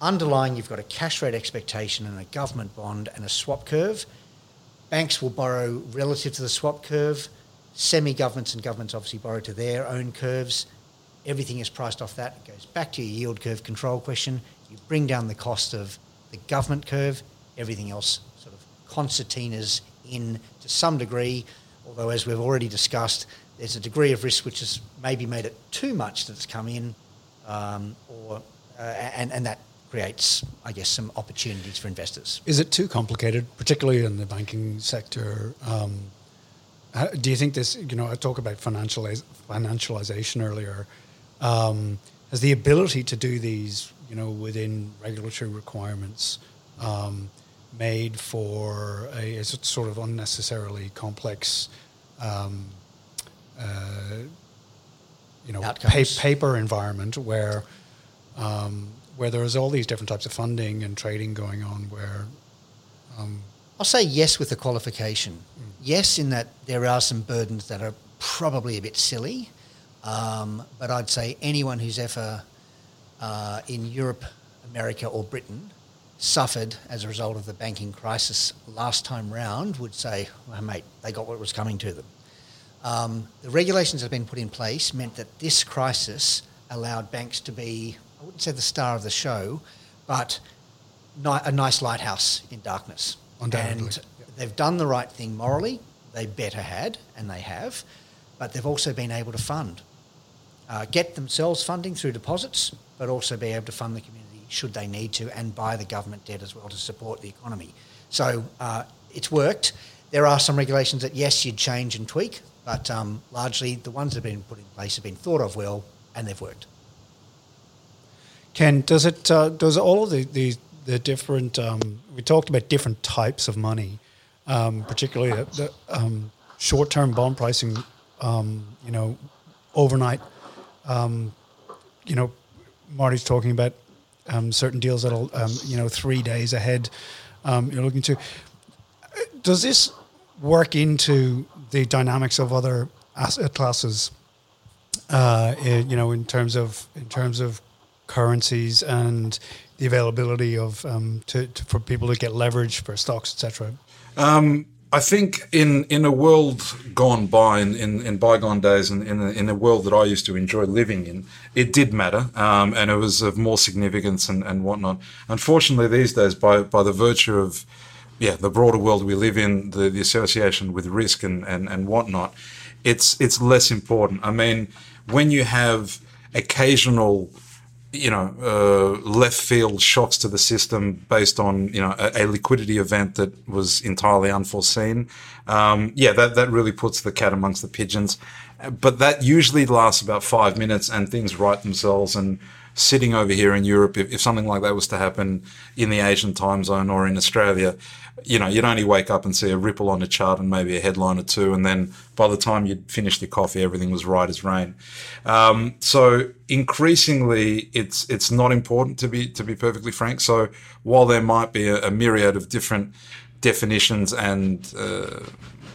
[SPEAKER 5] underlying you've got a cash rate expectation and a government bond and a swap curve. Banks will borrow relative to the swap curve. Semi governments and governments obviously borrow to their own curves everything is priced off that. It goes back to your yield curve control question. You bring down the cost of the government curve, everything else sort of concertinas in to some degree, although as we've already discussed, there's a degree of risk which has maybe made it too much that's come in, um, or uh, and, and that creates, I guess, some opportunities for investors.
[SPEAKER 2] Is it too complicated, particularly in the banking sector? Um, how, do you think this, you know, I talk about financializ- financialization earlier um, has the ability to do these, you know, within regulatory requirements, um, made for a, a, sort of unnecessarily complex um, uh, you know pa- paper environment where um, where there's all these different types of funding and trading going on where
[SPEAKER 5] I'll say yes with the qualification. Yes, in that there are some burdens that are probably a bit silly, um, but I'd say anyone who's ever uh, in Europe, America, or Britain suffered as a result of the banking crisis last time round would say, well, mate, they got what was coming to them. Um, the regulations that have been put in place meant that this crisis allowed banks to be, I wouldn't say the star of the show, but ni- a nice lighthouse in darkness.
[SPEAKER 2] Undoubtedly,
[SPEAKER 5] And they've done the right thing morally. They better had, and they have, but they've also been able to fund, uh, get themselves funding through deposits, but also be able to fund the community should they need to, and buy the government debt as well to support the economy. So uh, it's worked. There are some regulations that yes, you'd change and tweak, but um, largely the ones that have been put in place have been thought of well, and they've worked.
[SPEAKER 2] Ken, does it uh, does all of the the, the different um, we talked about different types of money, um, particularly the, the um, short term bond pricing, um, you know, overnight. Um, you know, Marty's talking about um, certain deals that'll um, you know three days ahead. Um, you're looking to. Does this work into the dynamics of other asset classes? uh, i- you know, in terms of in terms of currencies and the availability of um, to, to for people to get leverage for stocks, etc.
[SPEAKER 3] I think in, in a world gone by, in, in, in bygone days, and in, a, in a world that I used to enjoy living in, it did matter, um, and it was of more significance and, and whatnot. Unfortunately, these days, by, by the virtue of yeah, the broader world we live in, the, the association with risk and, and, and whatnot, it's it's less important. I mean, when you have occasional you know, uh, left field shocks to the system based on, you know, a, a liquidity event that was entirely unforeseen. Um, yeah, that, that really puts the cat amongst the pigeons. But that usually lasts about five minutes and things right themselves. And sitting over here in Europe, if, if something like that was to happen in the Asian time zone or in Australia, you know, you'd only wake up and see a ripple on the chart and maybe a headline or two. And then by the time you'd finished your coffee, everything was right as rain. Um, so increasingly, it's, it's not important to be, to be perfectly frank. So while there might be a, a myriad of different definitions and, uh,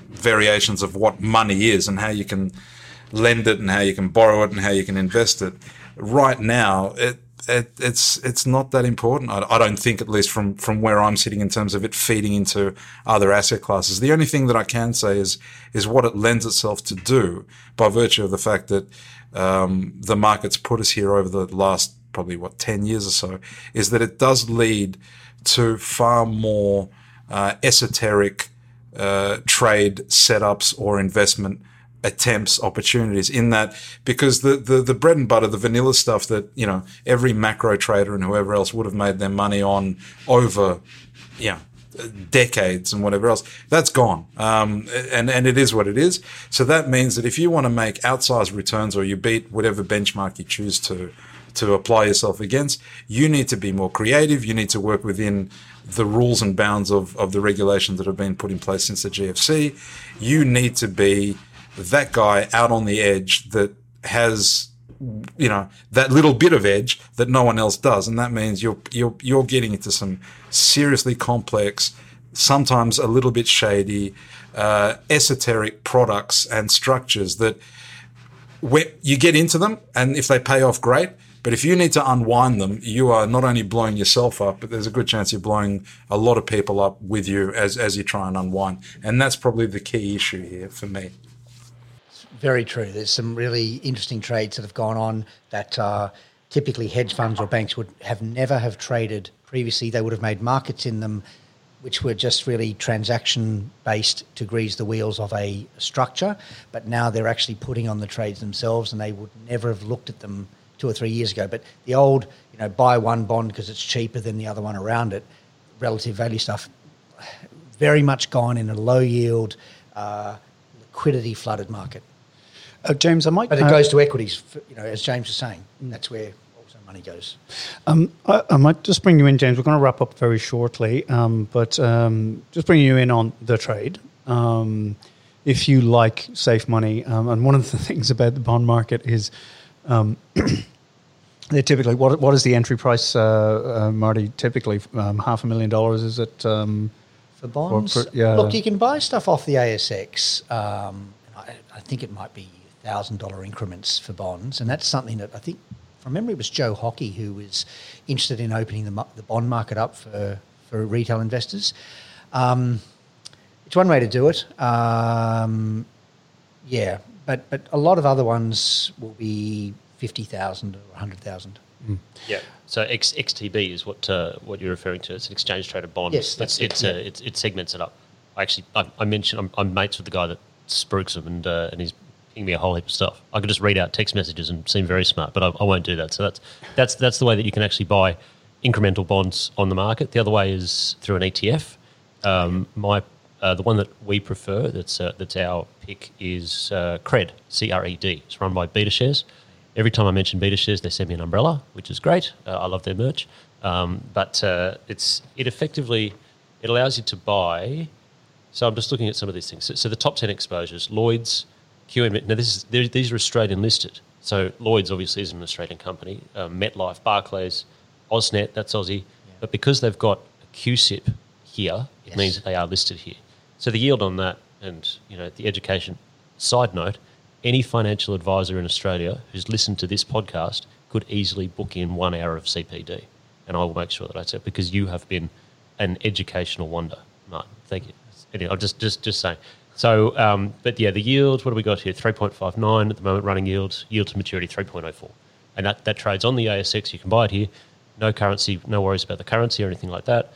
[SPEAKER 3] variations of what money is and how you can lend it and how you can borrow it and how you can invest it. Right now, it, it it's it's not that important. I, I don't think, at least from from where I'm sitting, in terms of it feeding into other asset classes. The only thing that I can say is is what it lends itself to do by virtue of the fact that um, the market's put us here over the last probably what ten years or so. Is that it does lead to far more uh, esoteric uh, trade setups or investment attempts, opportunities in that because the, the, the bread and butter, the vanilla stuff that, you know, every macro trader and whoever else would have made their money on over, you know, decades and whatever else, that's gone. Um, and, and it is what it is. So that means that if you want to make outsized returns or you beat whatever benchmark you choose to, to apply yourself against, you need to be more creative. You need to work within the rules and bounds of, of the regulations that have been put in place since the GFC. You need to be that guy out on the edge that has you know that little bit of edge that no one else does. And that means you're you're you're getting into some seriously complex sometimes a little bit shady uh, esoteric products and structures that when you get into them and if they pay off great. But if you need to unwind them you are not only blowing yourself up but there's a good chance you're blowing a lot of people up with you as as you try and unwind. And that's probably the key issue here for me
[SPEAKER 5] Very true. There's some really interesting trades that have gone on that uh, typically hedge funds or banks would have never have traded previously. They would have made markets in them, which were just really transaction based to grease the wheels of a structure. But now they're actually putting on the trades themselves, and they would never have looked at them two or three years ago. But the old, you know, buy one bond because it's cheaper than the other one around it, relative value stuff, very much gone in a low yield, uh, liquidity flooded market.
[SPEAKER 2] Uh, James, I might.
[SPEAKER 5] But it goes to equities, f- you know, as James was saying. That's where also money goes.
[SPEAKER 2] Um, I, I might just bring you in, James. We're going to wrap up very shortly, um, but um, just bring you in on the trade. Um, if you like safe money. Um, and one of the (laughs) things about the bond market is um, (clears throat) they typically what what is the entry price, uh, uh, Marty? Typically, um, half a million dollars. Is it? Um,
[SPEAKER 5] for bonds.
[SPEAKER 2] for- yeah.
[SPEAKER 5] Look, you can buy stuff off the ASX. Um, I, I think it might be thousand dollar increments for bonds, and that's something that I think, from memory, it was Joe Hockey who was interested in opening the, the bond market up for for retail investors. Um, it's one way to do it. Um, yeah, but but a lot of other ones will be fifty thousand or hundred thousand.
[SPEAKER 4] Yeah. So X, XTB is what uh, what you're referring to. It's an exchange traded bond.
[SPEAKER 5] Yes, that's
[SPEAKER 4] it's,
[SPEAKER 5] it,
[SPEAKER 4] it's, uh,
[SPEAKER 5] yeah.
[SPEAKER 4] it's it segments it up. I actually I, I mentioned I'm, I'm mates with the guy that spruiks them and uh, and he's me a whole heap of stuff. I could just read out text messages and seem very smart, but I, I won't do that. So that's that's that's the way that you can actually buy incremental bonds on the market. The other way is through an ETF. Um, my uh, the one that we prefer that's uh, that's our pick is uh, Cred C R E D. It's run by Beta Shares. Every time I mention Beta Shares, they send me an umbrella, which is great. Uh, I love their merch. Um, but uh, it's it effectively it allows you to buy. So I'm just looking at some of these things. So, so the top ten exposures: Lloyd's, QM. Now this is these are Australian listed. So Lloyd's obviously is an Australian company. Um, MetLife, Barclays, AusNet, that's Aussie. But because they've got a CUSIP here, it
[SPEAKER 5] Yes.
[SPEAKER 4] means that they are listed here. So the yield on that, and you know, the education side note, any financial advisor in Australia who's listened to this podcast could easily book in one hour of CPD, and I will make sure that I say because you have been an educational wonder, Martin. Thank you. Anyway, I'm just just just saying. So, um, but yeah, the yield. What do we got here? Three point five nine at the moment. Running yield. Yield to maturity three point oh four, and that that trades on the ASX. You can buy it here. No currency. No worries about the currency or anything like that.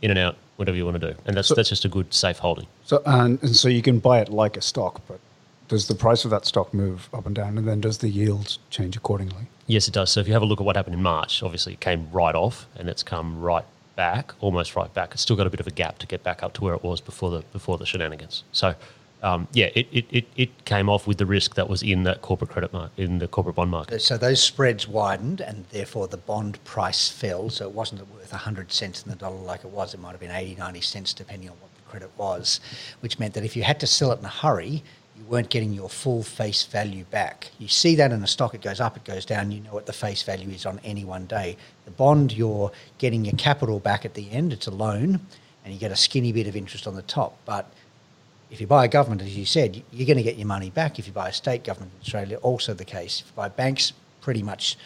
[SPEAKER 4] In and out, whatever you want to do, and that's
[SPEAKER 2] So-
[SPEAKER 4] that's just a good safe holding.
[SPEAKER 2] So and, and so you can buy it like a stock, but does the price of that stock move up and down, and then does the yield change accordingly?
[SPEAKER 4] Yes, it does. So if you have a look at what happened in March, obviously it came right off and it's come right back, almost right back. It's still got a bit of a gap to get back up to where it was before the before the shenanigans. So um, yeah, it, it, it, it came off with the risk that was in that corporate credit market, in the corporate bond market.
[SPEAKER 5] So those spreads widened, and therefore the bond price fell. So it wasn't worth 100 cents in the dollar like it was. It might have been 80, 90 cents, depending on what the credit was, which meant that if you had to sell it in a hurry, you weren't getting your full face value back. You see that in a stock, it goes up, it goes down, you know what the face value is on any one day. The bond, you're getting your capital back at the end, it's a loan, and you get a skinny bit of interest on the top. But if you buy a government, as you said, you're going to get your money back. If you buy a state government in Australia, also the case. If you buy banks, pretty much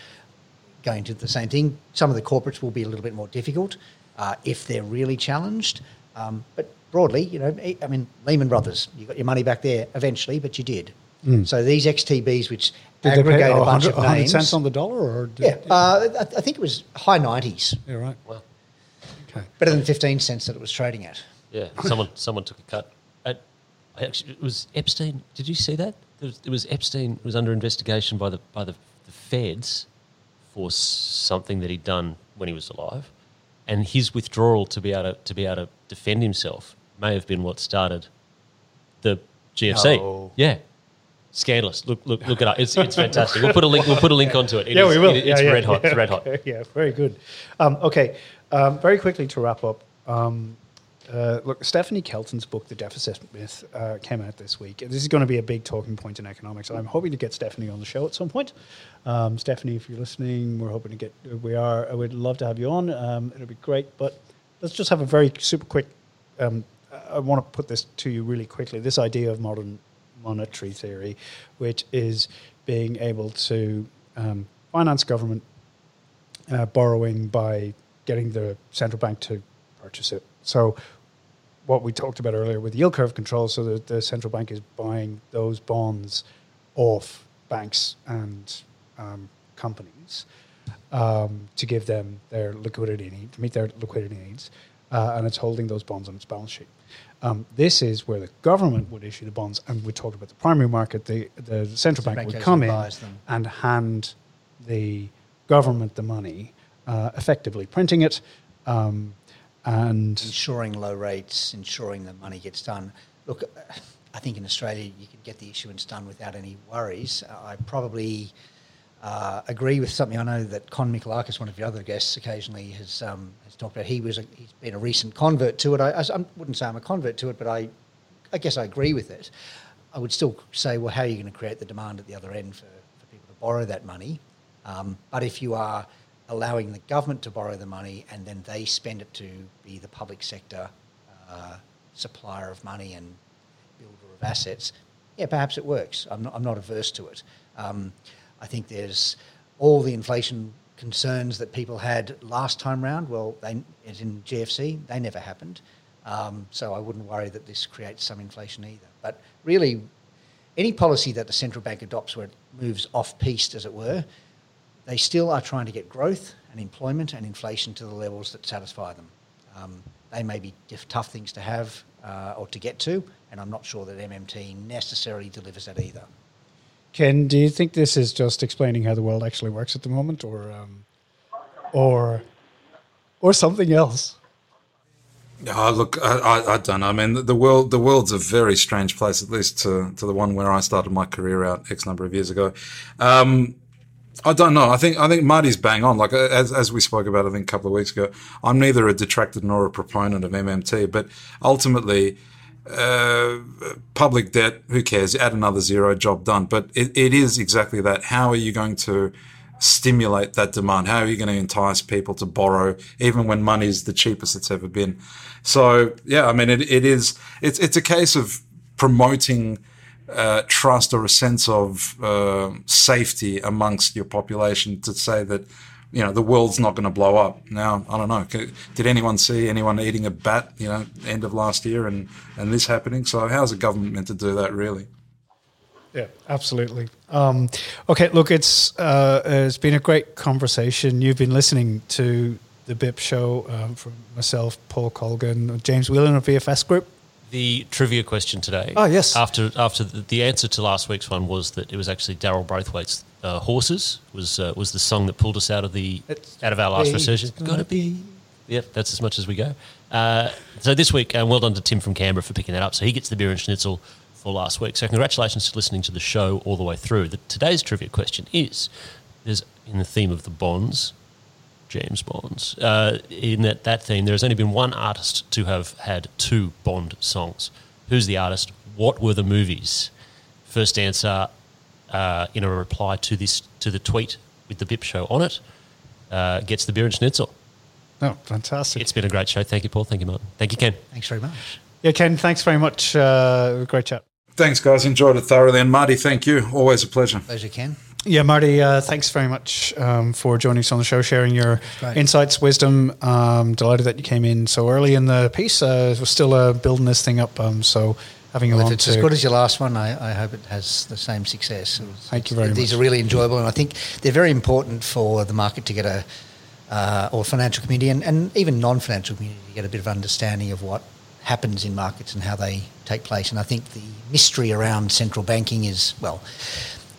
[SPEAKER 5] going to the same thing. Some of the corporates will be a little bit more difficult uh, if they're really challenged. Um, but broadly, you know, I mean, Lehman Brothers, you got your money back there eventually, but you did. So these XTBs, which
[SPEAKER 2] Did they
[SPEAKER 5] aggregate
[SPEAKER 2] pay
[SPEAKER 5] a bunch
[SPEAKER 2] 100,
[SPEAKER 5] of
[SPEAKER 2] 100
[SPEAKER 5] names,
[SPEAKER 2] cents on the dollar, or did,
[SPEAKER 5] yeah, uh, I, I think it was high nineties,
[SPEAKER 2] yeah, right.
[SPEAKER 4] Well,
[SPEAKER 2] Okay.
[SPEAKER 5] better than fifteen cents that it was trading at.
[SPEAKER 4] yeah, someone (laughs) someone took a cut. I actually, it was Epstein. Did you see that? It was, it was Epstein was under investigation by the by the, the feds for something that he'd done when he was alive, and his withdrawal to be able to, to be able to defend himself may have been what started the GFC.
[SPEAKER 2] No.
[SPEAKER 4] Yeah. Scandalous. Look, look, look it up. It's, it's fantastic. We'll put a link. We'll put a link onto it. It
[SPEAKER 2] yeah,
[SPEAKER 4] is-
[SPEAKER 2] we will.
[SPEAKER 4] it-
[SPEAKER 2] Yeah,
[SPEAKER 4] it's
[SPEAKER 2] yeah,
[SPEAKER 4] red hot. It's red hot.
[SPEAKER 2] okay, (laughs) Yeah, very good. Um, okay, um, very quickly to wrap up. Um, uh, look, Stephanie Kelton's book, The Deficit Myth, uh, came out this week. This is going to be a big talking point in economics. I'm hoping to get Stephanie on the show at some point. Um, Stephanie, if you're listening, we're hoping to get. We are. I would love to have you on. Um, it'll be great. But let's just have a very super quick. Um, I want to put this to you really quickly. This idea of modern monetary theory, which is being able to um, finance government uh, borrowing by getting the central bank to purchase it. So, what we talked about earlier with yield curve control, so that the central bank is buying those bonds off banks and um, companies um, to give them their liquidity need, to meet their liquidity needs, uh, and it's holding those bonds on its balance sheet. Um, this is where the government would issue the bonds, and we talked about the primary market. The the central bank
[SPEAKER 5] bank
[SPEAKER 2] would come in
[SPEAKER 5] them.
[SPEAKER 2] and hand the government the money, uh, effectively printing it, um, and
[SPEAKER 5] ensuring low rates, ensuring the money gets done. Look, I think in Australia you could get the issuance done without any worries. I probably uh, agree with something I know that Con Michalakis, one of your other guests, occasionally has has talked about. He was a, he's been a recent convert to it. I wouldn't say I'm a convert to it, but I I guess I agree with it. I would still say, well, how are you going to create the demand at the other end for, for people to borrow that money? Um, but if you are allowing the government to borrow the money and then they spend it to be the public sector uh, supplier of money and builder of assets, yeah, perhaps it works. I'm not, I'm not averse to it. Um, I think there's all the inflation concerns that people had last time round. Well, they, as in GFC, they never happened. Um, so I wouldn't worry that this creates some inflation either. But really, any policy that the central bank adopts where it moves off piste, as it were, they still are trying to get growth and employment and inflation to the levels that satisfy them. Um, they may be diff- tough things to have uh, or to get to, and I'm not sure that MMT necessarily delivers that either.
[SPEAKER 2] Ken, do you think this is just explaining how the world actually works at the moment, or um, or or something else?
[SPEAKER 3] Oh, look, I, I, I, don't know. I mean, the, world the world's a very strange place, at least to, to the one where I started my career out X number of years ago. Um, I don't know. I think I think Marty's bang on. Like as as we spoke about, I think a couple of weeks ago. I'm neither a detractor nor a proponent of MMT, but ultimately, uh, public debt. Who cares? Add another zero, job done. But it, it is exactly that. How are you going to stimulate that demand? How are you going to entice people to borrow, even when money is the cheapest it's ever been? So yeah, I mean, it, it is. It's it's a case of promoting uh, trust or a sense of uh, safety amongst your population to say that you know the world's not going to blow up. Now I don't know. Did anyone see anyone eating a bat? You know, end of last year and and this happening. So how's a government meant to do that really?
[SPEAKER 2] Yeah, absolutely. Um, okay, look, it's uh, it's been a great conversation. You've been listening to the BIP show um, from myself, Paul Colgan, James Whelan of VFS Group
[SPEAKER 4] the trivia question today.
[SPEAKER 2] Oh yes.
[SPEAKER 4] After after the, the answer to last week's one was that it was actually Daryl Braithwaite's uh, "Horses" was uh, was the song that pulled us out of the it's out of our last recession. Gotta be. Yep, that's as much as we go. Uh, so this week, and well done to Tim from Canberra for picking that up. So he gets the beer and schnitzel for last week. So congratulations to listening to the show all the way through. The, today's trivia question is: There's in the theme of the bonds James Bonds. Uh, in that, that theme, there has only been one artist to have had two Bond songs. Who's the artist? What were the movies? First answer uh, in a reply to this to the tweet with the BIP show on it uh, gets the beer and schnitzel.
[SPEAKER 2] Oh, fantastic!
[SPEAKER 4] It's been a great show. Thank you, Paul. Thank you, Martin. Thank you, Ken.
[SPEAKER 5] Thanks very much.
[SPEAKER 2] Yeah, Ken. Thanks very much. Uh, great chat.
[SPEAKER 3] Thanks, guys. Enjoyed it thoroughly. And Marty, thank you. Always a pleasure.
[SPEAKER 5] Pleasure, Ken.
[SPEAKER 2] Yeah, Marty, uh, thanks very much um, for joining us on the show, sharing your insights, wisdom. Um, delighted that you came in so early in the piece. Uh, we're still uh, building this thing up, um, so having
[SPEAKER 5] well,
[SPEAKER 2] you on.
[SPEAKER 5] If it's
[SPEAKER 2] to
[SPEAKER 5] as good as your last one, I, I, hope it has the same success.
[SPEAKER 2] Thank you very
[SPEAKER 5] These
[SPEAKER 2] much.
[SPEAKER 5] These are really enjoyable, and I think they're very important for the market to get a, uh, or financial community, and, and even non-financial community to get a bit of understanding of what happens in markets and how they take place. And I think the mystery around central banking is, well,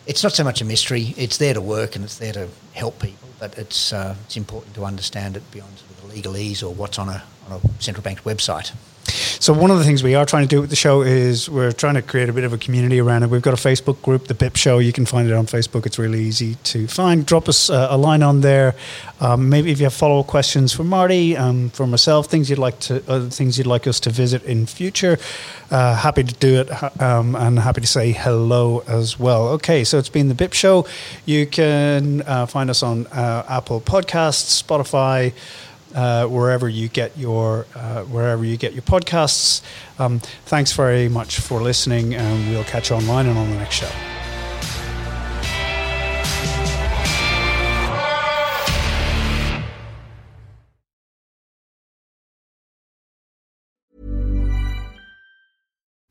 [SPEAKER 5] it's not so much a mystery. It's there to work and it's there to help people, but it's uh, it's important to understand it beyond sort of the legalese or what's on a on a central bank's website.
[SPEAKER 2] So one of the things we are trying to do with the show is we're trying to create a bit of a community around it. We've got a Facebook group, the BIP Show. You can find it on Facebook. It's really easy to find. Drop us uh, a line on there. Um, maybe if you have follow up questions for Marty, um, for myself, things you'd like to, other things you'd like us to visit in future. Uh, happy to do it, um, and happy to say hello as well. Okay, so it's been the BIP Show. You can uh, find us on uh, Apple Podcasts, Spotify uh, wherever you get your uh, wherever you get your podcasts. Um, thanks very much for listening, and we'll catch you online and on the next show.